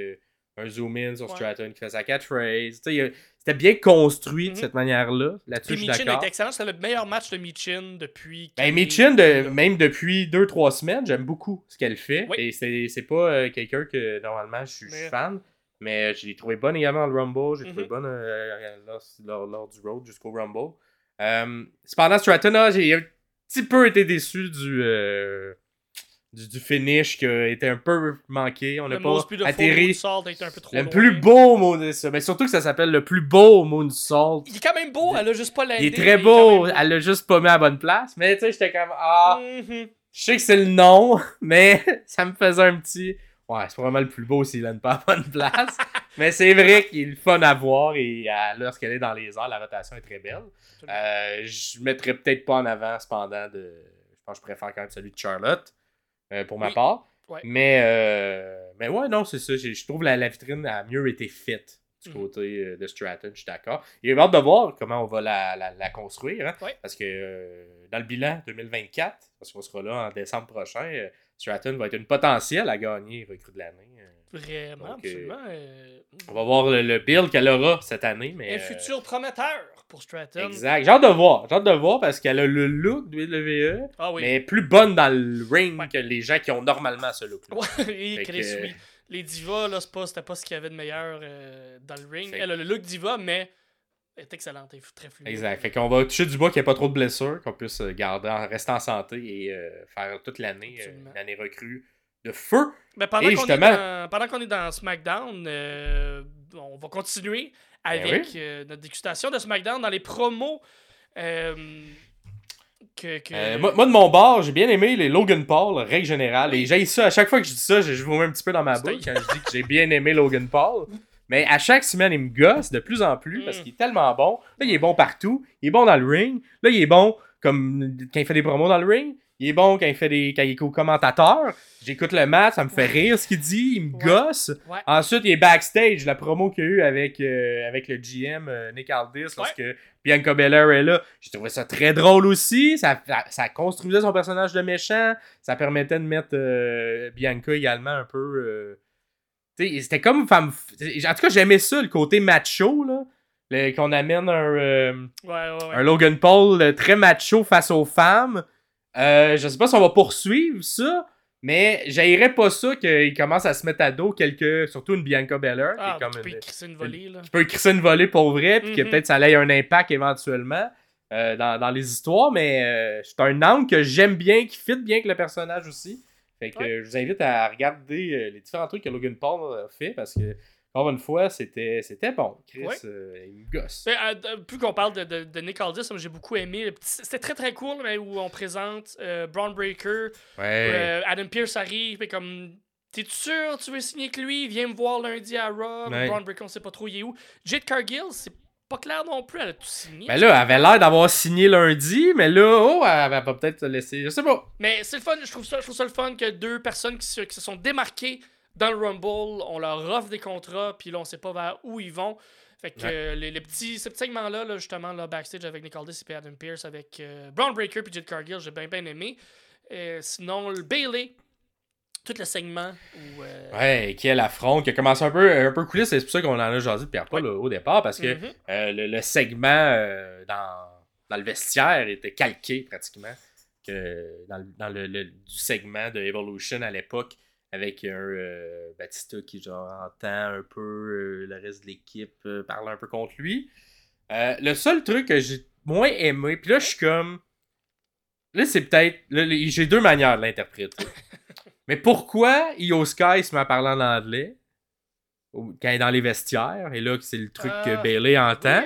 un zoom-in sur
Ouais.
Stratton qui fait sa catchphrase. Tu sais, c'était bien construit de
Mhm.
cette manière-là. Là-dessus, je suis d'accord.
excellent. C'est le meilleur match de Michin depuis.
Ben, Michin, de, même depuis 2-3 semaines, j'aime beaucoup ce qu'elle fait.
Oui.
Et c'est pas euh, quelqu'un que normalement je suis
Mais-
fan. Mais je l'ai trouvé bonne également dans le Rumble. J'ai trouvé
Mhm.
bonne euh, lors, lors- lors du road jusqu'au Rumble. Euh, cependant, Stratton, ah, j'ai un petit peu été déçu du, euh, du, du finish qui a été un peu manqué. On n'a pas atterri.
Moonsault a été un peu trop
Le
loin.
plus beau moonsault. Mais surtout que ça s'appelle le plus beau moonsault.
Il est quand même beau, elle a juste pas
Il
landé,
est très beau. Elle l'a juste pas mis à la bonne place. Mais tu sais, j'étais comme. Ah.
Mhm.
Je sais que c'est le nom, <laughs> mais <laughs> ça me faisait un petit. Ouais, c'est vraiment le plus beau s'il a pas à bonne place. <laughs> mais c'est vrai qu'il est fun à voir et euh, lorsqu'elle est dans les airs, la rotation est très belle. Euh, je mettrais peut-être pas en avant cependant de. Je pense que je préfère quand même celui de Charlotte, euh, pour ma
Oui.
part.
Ouais.
Mais, euh, mais ouais, non, c'est ça. Je trouve la, la vitrine a mieux été faite du
Mhm.
côté euh, de Stratton, je suis d'accord. Il a hâte de voir comment on va la, la- la construire. hein,
Ouais.
Parce que euh, dans le bilan 2024, parce qu'on sera là en décembre prochain, euh, Stratton va être une potentielle à gagner recrue de l'année.
Vraiment,
Donc,
absolument. euh,
On va voir le, le build qu'elle aura cette année. Mais,
un
euh,
futur prometteur pour Stratton.
Exact. J'ai hâte de voir. J'ai hâte de voir parce qu'elle a le look de WWE,
Ah oui.
mais plus bonne dans le ring
Ouais.
que les gens qui ont normalement ce look.
Ouais, <laughs> et
Fait
Chris,
que-
oui. Les divas, là, c'est pas- c'était pas ce qu'il y avait de meilleur euh, dans le ring. Elle a le look diva, mais elle est excellente. Elle est très fluide.
Exact. Fait qu'on va toucher du bois qu'il n'y ait pas trop de blessures, qu'on puisse garder, en rester en santé et faire toute l'année, euh,
Absolument.
une année recrue de feu.
Ben, pendant qu'on est, dans- pendant qu'on est dans SmackDown, euh, on va continuer avec
Ben oui.
euh, notre dégustation de SmackDown dans les promos. euh, que, que-
moi, moi, de mon bord, j'ai bien aimé les Logan Paul, règle générale. Et j'ai ça, à chaque fois que je dis ça, je, je vous mets un petit peu dans ma bouche quand je dis que j'ai bien aimé Logan Paul. Mais à chaque semaine, il me gosse de plus en plus parce
Mm.
qu'il est tellement bon. Là, il est bon partout. Il est bon dans le ring. Là, il est bon comme quand il fait des promos dans le ring. Il est bon quand il fait des quand il est co-commentateur. J'écoute le match, ça me fait rire ce qu'il dit, il me
Ouais.
gosse.
Ouais.
Ensuite, il est backstage, la promo qu'il y a eu avec, euh, avec le GM euh, Nick Aldis lorsque Bianca Belair est là. J'ai trouvé ça très drôle aussi. Ça, ça, construisait son personnage de méchant. Ça permettait de mettre euh, Bianca également un peu. tu sais, c'était comme femme. En tout cas, j'aimais ça, le côté macho, là. Qu'on amène un, euh,
Ouais, ouais, ouais.
un Logan Paul très macho face aux femmes. Euh, je sais pas si on va poursuivre ça, mais j'haïrais pas ça qu'il commence à se mettre à dos quelques. Surtout une Bianca Belair, qui
Ah,
est comme
tu peux
une,
crisser une volée, là.
qui peut crisser une volée pour vrai, puis que
Mhm.
peut-être ça ait un impact éventuellement euh, dans, dans les histoires, mais euh, c'est un angle que j'aime bien, qui fit bien avec le personnage aussi. Fait que
Ouais.
euh, je vous invite à regarder euh, les différents trucs que Logan Paul a fait parce que, encore une fois, c'était c'était bon. Chris, euh, il me gosse.
Ben, euh, plus qu'on parle de, de, de Nick Aldis, j'ai beaucoup aimé. C'était très très cool, mais où on présente euh, Braun Breaker.
Ouais.
euh, Adam Pierce arrive, et comme. T'es sûr, tu veux signer avec lui? Viens me voir lundi à Raw.
Ouais.
Braun Breaker, on sait pas trop il est où. Jade Cargill, c'est pas clair non plus, elle a tout signé.
Ben là, elle avait l'air d'avoir signé lundi, mais là, oh, elle va peut-être se laisser. Je sais pas.
Mais c'est le fun, je trouve, ça, je trouve ça le fun que deux personnes qui se, qui se sont démarquées dans le Rumble, on leur offre des contrats, puis là, on sait pas vers où ils vont. Fait que
Ouais.
euh, les, les petits, ce petit segment-là, là, justement, là, backstage avec Nick Aldis et Adam Pierce, avec euh, Braun Breaker puis Jade Cargill, j'ai bien bien aimé. Euh, sinon, le Bailey, tout le segment où. euh,
Ouais, qui elle affronte, qui a commencé un peu, un peu coulisse, c'est pour ça qu'on en a jasé de Pierre Paul
Ouais.
au départ, parce que
mhm.
euh, le, le segment dans, dans le vestiaire était calqué pratiquement que dans, le, dans le- le- du segment de Evolution à l'époque avec un euh, Batista qui genre entend un peu euh, le reste de l'équipe euh, parler un peu contre lui. Euh, le seul truc que j'ai moins aimé, puis là je suis comme là c'est peut-être j'ai deux manières de l'interpréter. <laughs> Mais pourquoi Io Sky se met à parler en anglais quand elle est dans les vestiaires et là c'est le truc que
Ah.
Bailey entend?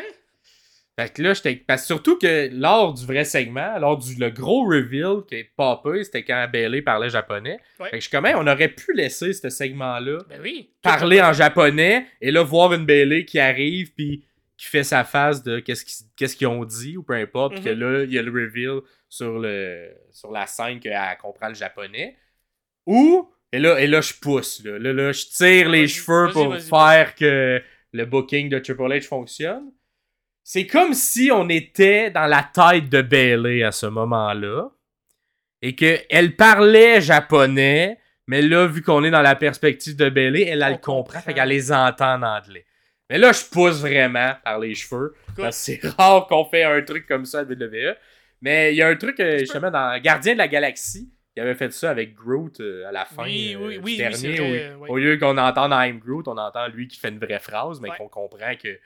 Fait que là, j'étais. Parce que surtout que lors du vrai segment, lors du le gros reveal qui est popé, c'était quand Bailey parlait japonais.
Ouais.
Fait que je suis comme, Hey, on aurait pu laisser ce segment-là
Ben oui.
parler en japonais et là voir une Bailey qui arrive puis qui fait sa face de qu'est-ce qu'ils ont dit ou peu importe, puis que
Mhm.
là, il y a le reveal sur, le, sur la scène qu'elle comprend le japonais. Ou, et là, et là je pousse, là. Là, là, je tire les cheveux pour faire que le booking de Triple H fonctionne. C'est comme si on était dans la tête de Bailey à ce moment-là et qu'elle parlait japonais, mais là, vu qu'on est dans la perspective de Bailey, elle, elle le comprend, fait qu'elle les entend en anglais. Mais là, je pousse vraiment par les cheveux. C'est rare qu'on fait un truc comme ça à WWE. Mais il y a un truc, euh, justement, dans Gardien de la Galaxie, qui avait fait ça avec Groot euh, à la fin
Oui,
euh,
oui,
du
oui, oui,
dernier. où-. Au lieu qu'on entende I'm Groot, on entend lui qui fait une vraie phrase, mais
Ouais.
qu'on comprend que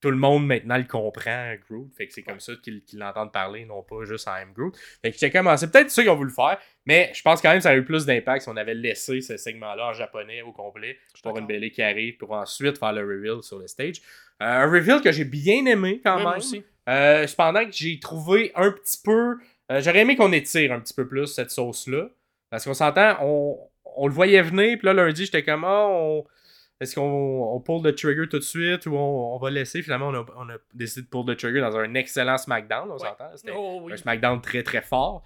tout le monde maintenant le comprend, Groot. Fait que c'est comme ça qu'ils l'entendent parler, non pas juste I'm Groot. Fait que j'ai comme, c'est peut-être ça qu'ils ont voulu faire, mais je pense quand même que ça a eu plus d'impact si on avait laissé ce segment-là en japonais au complet pour une. Bailey qui arrive pour ensuite faire le reveal sur le stage. Euh, un reveal que j'ai bien aimé quand même.
aussi.
Euh, cependant que j'ai trouvé un petit peu. euh, J'aurais aimé qu'on étire un petit peu plus cette sauce-là. Parce qu'on s'entend, on, on le voyait venir, puis là lundi, j'étais comme ah, on- est-ce qu'on on pull le trigger tout de suite ou on, on va laisser? Finalement, on a, on a décidé de pull le trigger dans un excellent SmackDown, on
Ouais.
s'entend. C'était
Oh, oui.
un SmackDown très très fort.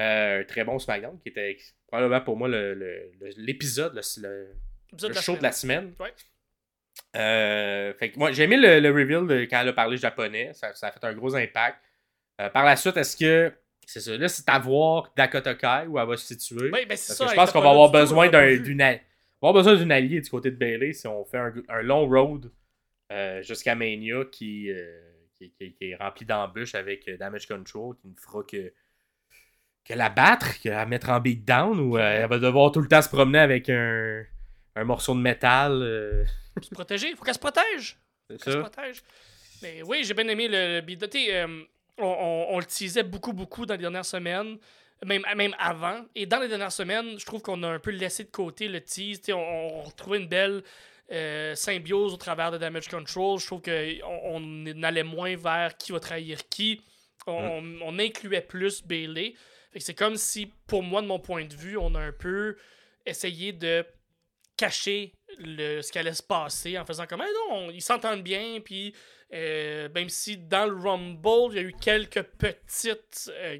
Euh, un très bon SmackDown qui était probablement pour moi le- le- le- l'épisode, le, le- le show de la semaine.
Ouais.
Euh, fait que moi, j'ai aimé le, le reveal de quand elle a parlé japonais. Ça, ça a fait un gros impact. Euh, par la suite, est-ce que. C'est ça. Là, c'est à voir Dakota Kai où elle va se situer.
Oui, ben
Parce
ça.
que je pense qu'on va avoir besoin d'une va avoir besoin d'une alliée du côté de Bailey si on fait un, un long road euh, jusqu'à Mania qui, euh, qui, qui- qui est rempli d'embûches avec euh, Damage Control qui ne fera que, que la battre, que la mettre en beatdown ou euh, elle va devoir tout le temps se promener avec un, un morceau de métal.
se protéger. Faut qu'elle se protège.
c'est
Qu'elle se
ça.
protège. Mais oui, j'ai bien aimé le, le on, on- on le teasait beaucoup, beaucoup dans les dernières semaines. Même, même avant. Et dans les dernières semaines, je trouve qu'on a un peu laissé de côté le tease. On, on retrouvait une belle euh, symbiose au travers de Damage Control. Je trouve qu'on on allait moins vers qui va trahir qui. On,
Mm.
on incluait plus Bailey. C'est comme si, pour moi, de mon point de vue, on a un peu essayé de cacher le, ce qui allait se passer en faisant comme Ah non, ils s'entendent bien, puis euh, même si dans le Rumble, il y a eu quelques petites. euh,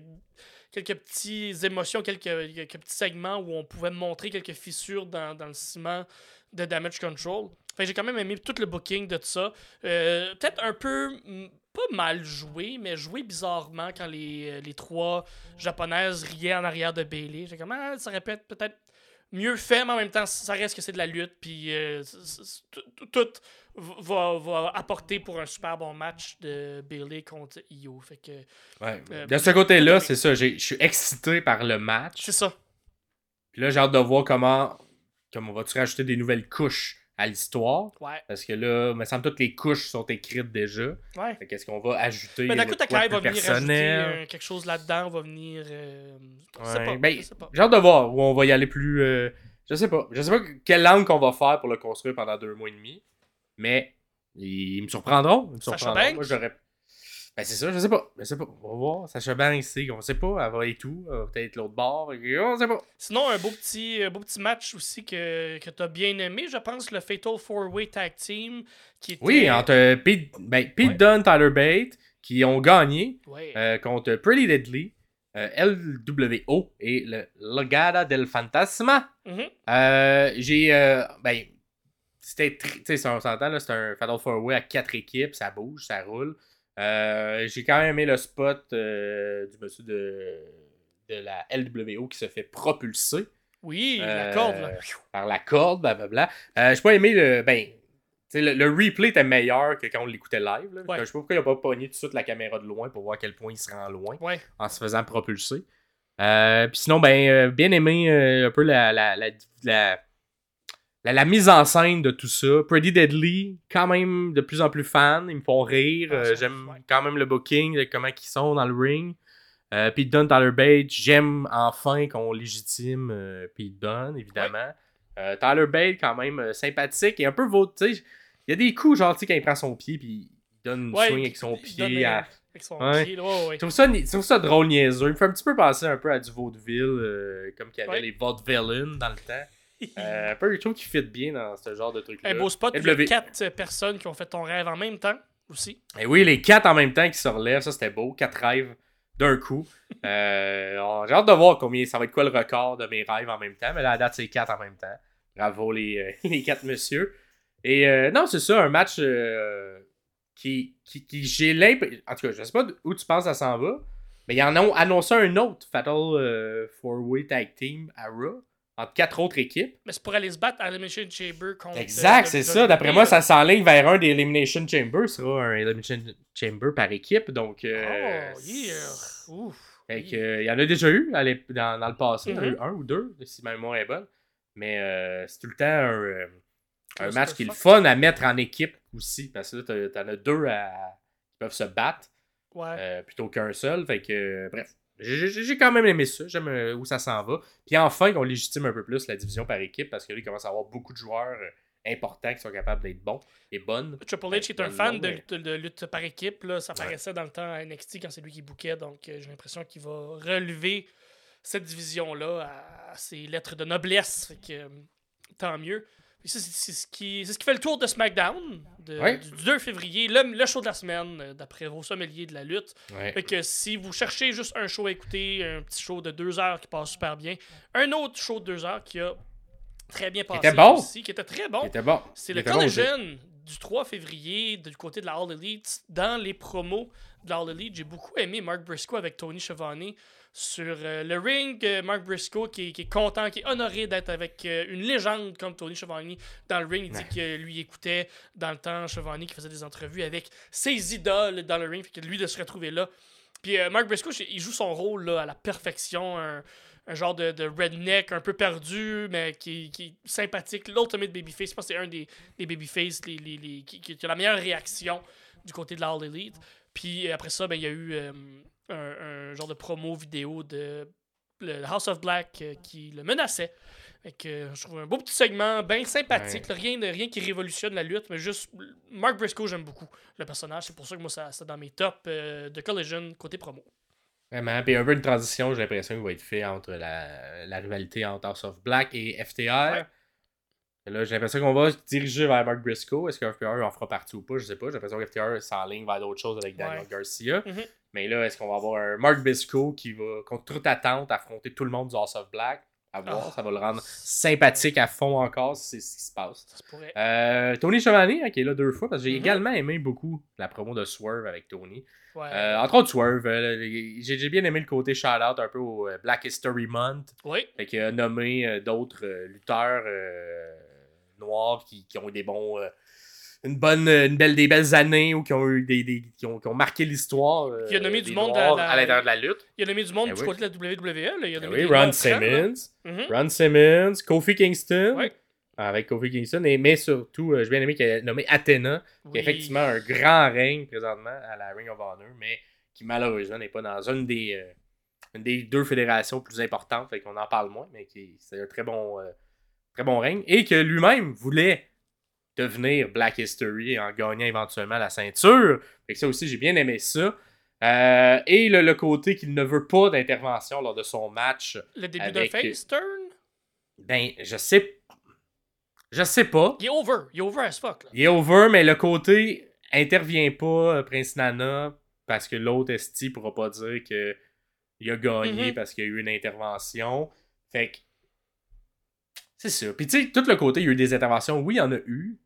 quelques petites émotions, quelques, petits segments où on pouvait montrer quelques fissures dans, le ciment de Damage Control. Que j'ai quand même aimé tout le booking de tout ça. Euh, Peut-être un peu, mm, pas mal joué, mais joué bizarrement quand les, les trois japonaises riaient en arrière de Bailey. J'ai comme, ah, ça être peut-être mieux fait, mais en même temps, ça reste que c'est de la lutte, puis euh, tout va, va apporter pour un super bon match de Bailey contre Io. Fait que
Ouais.
Euh,
de ce côté-là, c'est ça. Je suis excité par le match.
c'est ça.
Puis là, j'ai hâte de voir comment, comment on va-tu rajouter des nouvelles couches à l'histoire?
Ouais.
Parce que là, il me semble que toutes les couches sont écrites déjà.
Ouais.
Fait qu'est-ce qu'on va ajouter?
Mais d'un coup, ta va venir
personnel?
ajouter euh, quelque chose là-dedans, va venir. euh, je sais
Ouais.
pas.
Ben,
je sais pas.
J'ai hâte de voir où on va y aller plus. euh, je sais pas. Je sais pas quelle langue qu'on va faire pour le construire pendant deux mois et demi. Mais ils me surprendront. Ils me surprendront. Moi, j'aurais. Ben, c'est ça, je sais pas. Je sais pas. On va voir. Sacha Banks, c'est on sait pas. Elle va et tout. Elle va peut-être l'autre bord. On sait pas.
Sinon, un beau petit, un beau petit match aussi que, que tu as bien aimé, je pense, le Fatal 4-Way Tag Team. Qui était...
Oui, entre euh, Pete, ben, Pete
Ouais.
Dunne, Tyler Bate, qui ont gagné
Ouais.
euh, contre Pretty Deadly, euh, LWO et le Legada del Fantasma.
Mhm.
Euh, j'ai. euh, ben, c'était. tri- Tu sais, ça, on s'entend, là, c'est un Fatal 4-Way à quatre équipes, ça bouge, ça roule. Euh, j'ai quand même aimé le spot euh, du monsieur de, de la LWO qui se fait propulser
Oui, la
Euh,
corde, là.
par la corde, blablabla. J'ai pas aimé le. Ben, tu sais, le, le replay était meilleur que quand on l'écoutait live. Là.
Ouais.
Je sais pas pourquoi il a pas pogné tout de suite la caméra de loin pour voir à quel point il se rend loin
Ouais.
en se faisant propulser. Puis sinon, ben, bien aimé un peu la, la, la, la, la- la mise en scène de tout ça. Pretty Deadly, quand même de plus en plus fan. Ils me font rire.
Ah,
Euh, j'aime quand même le booking, de comment ils sont dans le ring. Euh, Pete Dunne, Tyler Bate, j'aime enfin qu'on légitime euh, Pete Dunne, évidemment. Euh, Tyler Bate, quand même euh, sympathique et un peu vaut, il y a des coups, genre, quand il prend son pied, puis il donne une
Ouais,
swing avec son pied. à-
Avec son
Ouais.
pied, là. Ouais,
je trouve, ça, ni- je trouve ça drôle, niaiseux. Il me fait un petit peu penser un peu à du vaudeville, euh, comme qu'il y avait les vaudevillains dans le temps. Euh, un peu, je trouve qu'il fit bien dans ce genre de truc-là.
Un beau spot, il y a
LW.
quatre euh, personnes qui ont fait ton rêve en même temps aussi.
Et oui, les quatre en même temps qui se relèvent, ça c'était beau. Quatre rêves d'un coup. <laughs> Euh, J'ai hâte de voir combien ça va être quoi le record de mes rêves en même temps. Mais là, à date, c'est quatre en même temps. Bravo les, euh, <laughs> les quatre messieurs. Et euh, non, c'est ça, un match euh, qui, qui, qui- j'ai l'impression. En tout cas, je sais pas où tu penses ça s'en va. Mais ils en ont annoncé un autre Fatal euh, Four-Way Tag Team à Raw. Entre quatre autres équipes.
Mais c'est pour aller se battre à l'Elimination Chamber contre.
Exact,
euh,
c'est ça. D'après moi, ça s'enligne vers un des Elimination Chamber. Ce sera un Elimination Chamber par équipe. Donc, euh,
Oh, yeah. Ouf.
fait que, euh, il y en a déjà eu dans, dans le passé. Il y en a eu
Mhm.
un ou deux, si ma mémoire est bonne. Mais euh, c'est tout le temps un, match qui est le fun à mettre en équipe aussi. Parce que là, t'en as deux à, qui peuvent se battre
Ouais.
plutôt qu'un seul. Fait que, bref. J'ai quand même aimé ça. J'aime euh, où ça s'en va. Puis enfin, qu'on légitime un peu plus la division par équipe parce que là, il commence à avoir beaucoup de joueurs euh, importants qui sont capables d'être bons et bonnes.
Triple H est un
Dans le
fan de, lutte- de lutte par équipe. Là. Ça
Ouais.
paraissait dans le temps à NXT quand c'est lui qui bouquait. Donc euh, j'ai l'impression qu'il va relever cette division-là à, ses lettres de noblesse. Fait que, tant mieux. C'est ce, qui, c'est ce qui fait le tour de SmackDown de-
Ouais.
du 2 février, le, le show de la semaine, euh, d'après vos sommeliers de la lutte.
Ouais.
Fait que si vous cherchez juste un show à écouter, un petit show de deux heures qui passe super bien, un autre show de deux heures qui a très bien passé
était bon.
aussi, qui était très bon,
Il était bon.
c'est le. Collision du 3 février du côté de la All Elite. Dans les promos de la All Elite, j'ai beaucoup aimé Mark Briscoe avec Tony Schiavone sur euh, le ring. Euh, Mark Briscoe qui, est- qui est content, qui est honoré d'être avec euh, une légende comme Tony Schiavone dans le ring. Il dit que lui écoutait dans le temps Schiavone qui faisait des entrevues avec ses idoles dans le ring, fait que lui de se retrouver là. Puis euh, Mark Briscoe, il joue son rôle là, à la perfection, un, un genre de, de redneck un peu perdu, mais qui, qui est sympathique. L'ultimate babyface, je pense que c'est un des, des babyface les, les, les- qui, qui a la meilleure réaction du côté de la All Elite. Puis après ça, ben, il y a eu euh, un, un genre de promo vidéo de le House of Black euh, qui le menaçait. Fait que, euh, je trouve un beau petit segment, bien sympathique. rien, de, rien qui révolutionne la lutte, mais juste Mark Briscoe, j'aime beaucoup le personnage. C'est pour ça que moi, ça, c'est dans mes tops euh, de Collision côté promo.
Vraiment. Puis un peu une transition, j'ai l'impression qu'il va être fait entre la, la rivalité entre House of Black et FTR.
Ouais.
Et Là, j'ai l'impression qu'on va se diriger vers Mark Briscoe. Est-ce que FTR en fera partie ou pas? Je sais pas. J'ai l'impression que FTR s'enligne vers d'autres choses avec Daniel
Ouais.
Garcia.
Mhm.
Mais là, est-ce qu'on va avoir un Mark Briscoe qui va, contre toute attente, affronter tout le monde du House of Black? À voir.
Ah.
Ça va le rendre sympathique à fond encore si c'est ce qui se passe.
Ça se pourrait.
Euh, Tony Chevalier, hein, qui est là deux fois, parce que j'ai
Mhm.
également aimé beaucoup la promo de Swerve avec Tony.
Ouais.
Euh, entre autres, Swerve, euh, j'ai bien aimé le côté shout-out un peu au euh, Black History Month,
oui.
fait qu'il a nommé d'autres lutteurs noirs qui, qui ont eu des bons. Euh, une bonne, une belle, des belles années ou qui ont eu des, des- qui, ont, qui ont marqué l'histoire. euh,
Qui a nommé
des
du monde à la-
à l'intérieur de la lutte.
Il y a nommé du monde
Eh
du
oui.
côté de la WWE. Là. Il a
Eh oui, Ron. Simmons,
Mhm.
Ron Simmons, Kofi Kingston.
Ouais.
Avec Kofi Kingston, et, mais surtout, euh, j'ai bien aimé qu'il ait nommé Athena, qui a effectivement un grand règne présentement à la Ring of Honor, mais qui malheureusement n'est pas dans une des, euh, une des deux fédérations plus importantes, fait qu'on en parle moins, mais qui c'est un très bon, euh, très bon règne, et que lui-même voulait devenir Black History en gagnant éventuellement la ceinture. Fait que ça aussi, j'ai bien aimé ça. Euh, et le, le côté qu'il ne veut pas d'intervention lors de son match,
Le début
avec-
d'un face turn?
ben, je sais. Je sais pas.
Il est over. Il est over as fuck. Là.
Il est over, mais le côté intervient pas, euh, Prince Nana, parce que l'autre Esti pourra pas dire que il a gagné
Mhm.
parce qu'il y a eu une intervention. Fait que. C'est ça. Puis tu sais, tout le côté, il y a eu des interventions, oui, il y en a eu,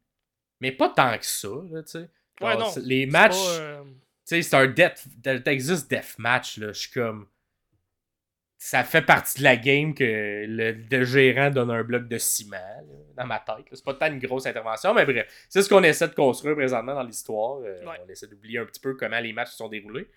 mais pas tant que ça, là, tu sais.
Ouais, non.
Les matchs.
euh,
Tu sais, c'est un death. Texas Deathmatch, là. Je suis comme. Ça fait partie de la game que le, le gérant donne un bloc de ciment, là, dans ma tête. C'est pas tant une grosse intervention, mais bref. C'est ce qu'on essaie de construire présentement dans l'histoire. Euh,
Ouais.
On essaie d'oublier un petit peu comment les matchs se sont déroulés.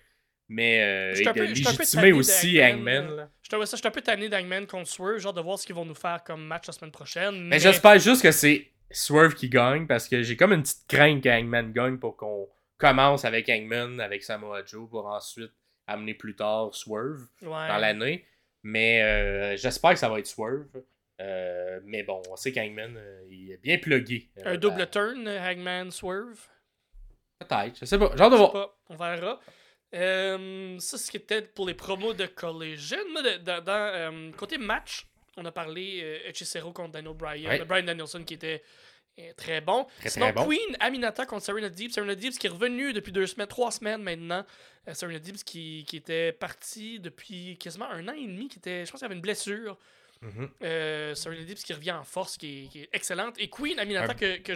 Mais euh, et
un
de
peu-
légitimer aussi Hangman.
je suis un peu tanné d'Hangman contre Swerve, genre de voir ce qu'ils vont nous faire comme match la semaine prochaine.
Mais
Mais,
j'espère juste que c'est Swerve qui gagne parce que j'ai comme une petite crainte qu'Hangman gagne pour qu'on commence avec Hangman, avec Samoa Joe pour ensuite amener plus tard Swerve.
Ouais.
dans l'année. Mais euh, j'espère que ça va être Swerve. Euh, mais bon, on sait qu'Hangman, euh, il est bien plugué.
Un double turn, Hangman Swerve?
Peut-être, je sais pas. Hâte de voir.
pas, on verra. Ça, c'est peut-être pour les promos de Collision. Dans, dans, côté match, on a parlé euh, Hechicero contre Daniel Bryan.
Ouais.
Brian Danielson qui était euh, très bon.
Très,
Sinon,
très bon.
Queen Aminata contre Serena Deeb. Serena Deeb qui est revenue depuis deux semaines, trois semaines maintenant. Euh, Serena Deeb qui, qui était partie depuis quasiment un an et demi. Qui était, je pense qu'il avait une blessure.
Mhm.
Euh, Serena Deeb qui revient en force, qui est, qui est excellente. Et Queen Aminata que, que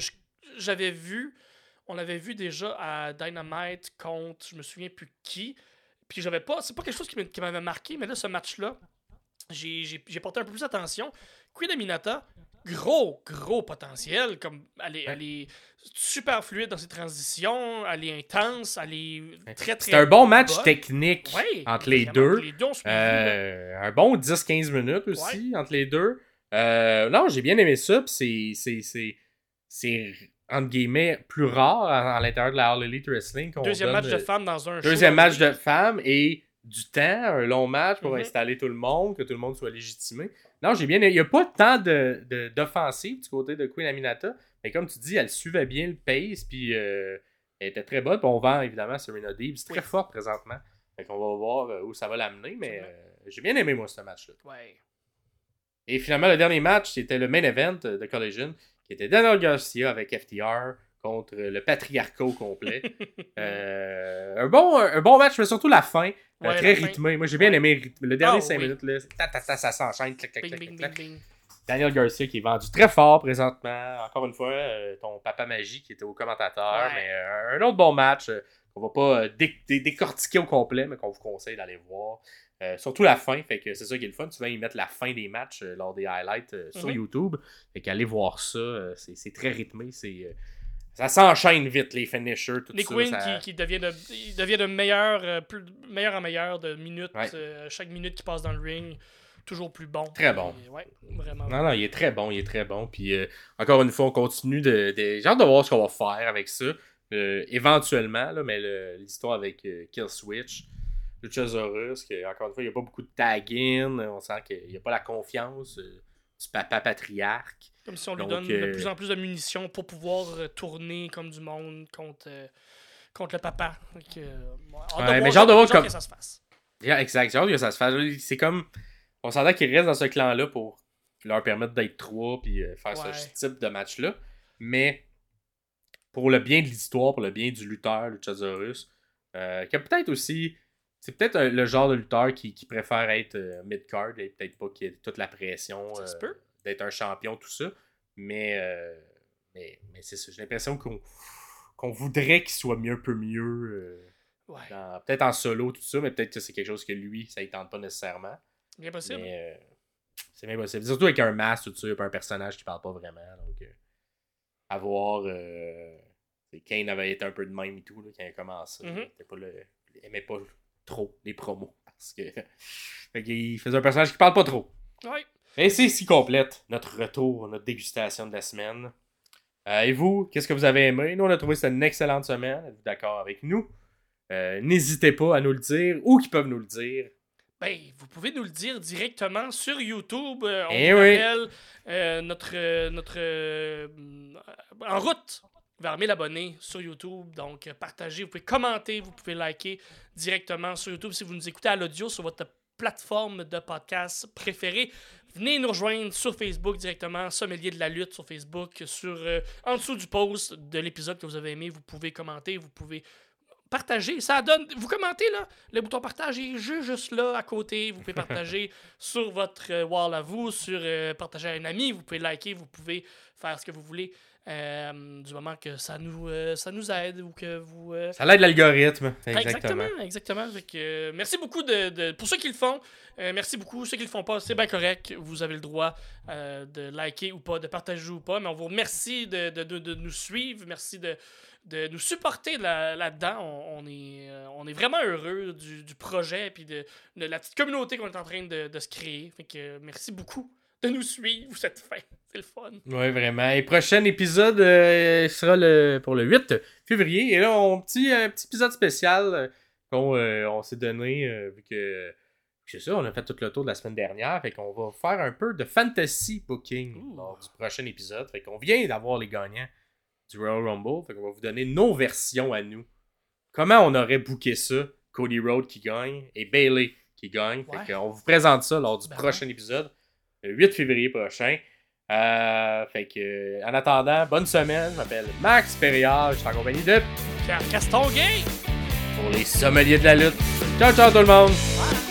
j'avais vu, on l'avait vu déjà à Dynamite contre, je me souviens plus qui. Puis j'avais pas, c'est pas quelque chose qui m'avait marqué, mais là, ce match-là, j'ai porté un peu plus attention. Queen Aminata, gros, gros potentiel. Comme elle est, elle est super fluide dans ses transitions, elle est intense, elle est très, très.
C'est un bon match
bonne.
technique
Ouais,
entre les deux.
Les.
Euh, un bon 10-15 minutes aussi entre les deux. Euh, non, j'ai bien aimé ça. c'est- c'est- c'est c'est entre guillemets plus rare à, à l'intérieur de la All Elite Wrestling.
Deuxième
donne,
match de femmes dans un show.
Deuxième
de
match de femmes et du temps, un long match pour
Mhm.
installer tout le monde, que tout le monde soit légitimé. Non, j'ai bien. Il n'y a pas tant de, de- d'offensive du côté de Queen Aminata, mais comme tu dis, elle suivait bien le pace, puis euh, elle était très bonne. Puis on vend évidemment Serena Deeb, c'est très
Oui.
fort présentement. Fait qu'on va voir euh, où ça va l'amener, mais euh, j'ai bien aimé moi ce match-là.
Ouais.
Et finalement, le dernier match, c'était le main event de Collision, qui était Daniel Garcia avec FTR contre le patriarcat au complet. <laughs> Euh, un, bon, un bon match, mais surtout la fin,
Ouais,
très rythmé. Moi, j'ai bien
Ouais.
aimé le rythme. Le dernier
Ah,
5
oui.
minutes, là, ta, ta, ta, ça s'enchaîne. clac, clac,
Bing,
clac,
bing,
clac,
bing,
clac.
bing.
Daniel Garcia qui est vendu très fort présentement. Encore une fois, euh, ton papa magie qui était au commentateur.
Ouais.
Mais euh, un autre bon match euh, qu'on va pas euh, dé- dé- décortiquer au complet, mais qu'on vous conseille d'aller voir. Surtout la fin, fait que c'est ça qui est le fun. Souvent, ils mettent la fin des matchs lors des highlights sur
Mhm.
YouTube. Fait qu'allez voir ça. c'est c'est très rythmé. C'est, ça s'enchaîne vite, les finishers, tout
Nick
ça. Ça-
qui, qui devient de, il devient de meilleur, euh, plus, meilleur en meilleur de minutes.
Ouais.
euh, chaque minute qui passe dans le ring, toujours plus bon.
Très bon.
Et ouais, vraiment.
Non, non, il est très bon, il est très bon. Puis euh, encore une fois, on continue de. de... J'ai hâte de voir ce qu'on va faire avec ça. Éventuellement, là, mais l'histoire avec Kill Switch, Luchasaurus, que, encore une fois, il n'y a pas beaucoup de tag-in. On sent qu'il n'y a pas la confiance du papa patriarque.
Comme si on lui
Donc,
donne de
euh,
plus en plus de munitions pour pouvoir euh, tourner comme du monde contre, euh, contre le papa. Euh, ouais,
mais hâte de voir comme-
que ça se fasse.
Yeah, exact, hâte que ça se fasse. C'est comme. On s'entend qu'ils restent dans ce clan-là pour leur permettre d'être trois puis euh, faire
Ouais.
ce type de match-là. Mais pour le bien de l'histoire, pour le bien du lutteur, Luchasaurus, euh, qui a peut-être aussi. C'est peut-être euh, le genre de lutteur qui, qui préfère être euh, mid-card et peut-être pas qu'il y ait toute la pression
Ça se
euh,
peut.
D'être un champion, tout ça. Mais, euh, mais, mais c'est ça. J'ai l'impression qu'on voudrait qu'il soit mieux, un peu mieux. euh,
Ouais,
peut-être en solo, tout ça, mais peut-être que c'est quelque chose que lui, ça ne tente pas nécessairement.
bien possible.
Mais euh, c'est bien possible. Surtout avec un masque, tout ça, un personnage qui parle pas vraiment. Donc, à voir. c'est Kane avait été un peu de même et tout là, quand il a commencé.
Mhm.
il, était pas le- il aimait pas trop les promos. Parce que. <laughs> fait qu'il faisait un personnage qui parle pas trop.
Ouais.
Et c'est ici complète notre retour, notre dégustation de la semaine. Euh, et vous, qu'est-ce que vous avez aimé? Nous, on a trouvé que c'était une excellente semaine. Êtes-vous d'accord avec nous? Euh, N'hésitez pas à nous le dire ou qu'ils peuvent nous le dire.
Ben, vous pouvez nous le dire directement sur YouTube. Euh, on
Eh
vous
oui.
rappelle notre, notre en route vers 1000 abonnés sur YouTube. Donc, partagez, vous pouvez commenter, vous pouvez liker directement sur YouTube si vous nous écoutez à l'audio sur votre plateforme de podcast préférée. Venez nous rejoindre sur Facebook directement, Sommelier de la lutte sur Facebook, sur euh, en dessous du post de l'épisode que vous avez aimé, vous pouvez commenter, vous pouvez partager. Ça donne. Vous commentez là, le bouton partage est ju- juste là à côté. Vous pouvez partager <laughs> sur votre euh, wall à vous, sur euh, partager à un ami. Vous pouvez liker, vous pouvez faire ce que vous voulez. Euh, du moment que ça nous, euh, ça nous aide ou que vous. euh,
Ça l'aide l'algorithme.
Exactement,
Exactement.
exactement. Fait que, merci beaucoup de, de- pour ceux qui le font. merci beaucoup. Ceux qui le font pas, c'est bien correct. Vous avez le droit de liker ou pas, de partager ou pas. Mais on vous remercie de, de- de- nous suivre. Merci de, de nous supporter là- là-dedans. on, on est, euh, on est vraiment heureux du, du projet et de, de la petite communauté qu'on est en train de, de se créer. Fait que, euh, merci beaucoup de nous suivre cette fin. C'est le fun.
Oui, vraiment. Et prochain épisode euh, sera le, pour le 8 février. Et là, on petit, un petit épisode spécial euh, qu'on euh, on s'est donné, euh, vu que c'est ça, on a fait tout le tour de la semaine dernière. Fait qu'on va faire un peu de fantasy booking
Ouh.
lors du prochain épisode. Fait qu'on vient d'avoir les gagnants du Royal Rumble. Fait qu'on va vous donner nos versions à nous. Comment on aurait booké ça? Cody Rhodes qui gagne et Bailey qui gagne.
Ouais.
Fait qu'on vous présente ça lors du
Ben
prochain épisode, le 8 février prochain. Euh, fait que, en attendant, bonne semaine. Je m'appelle Max Perriard. Je suis en compagnie de
Pierre Castonguay!
pour les sommeliers de la lutte. Ciao, ciao tout le monde!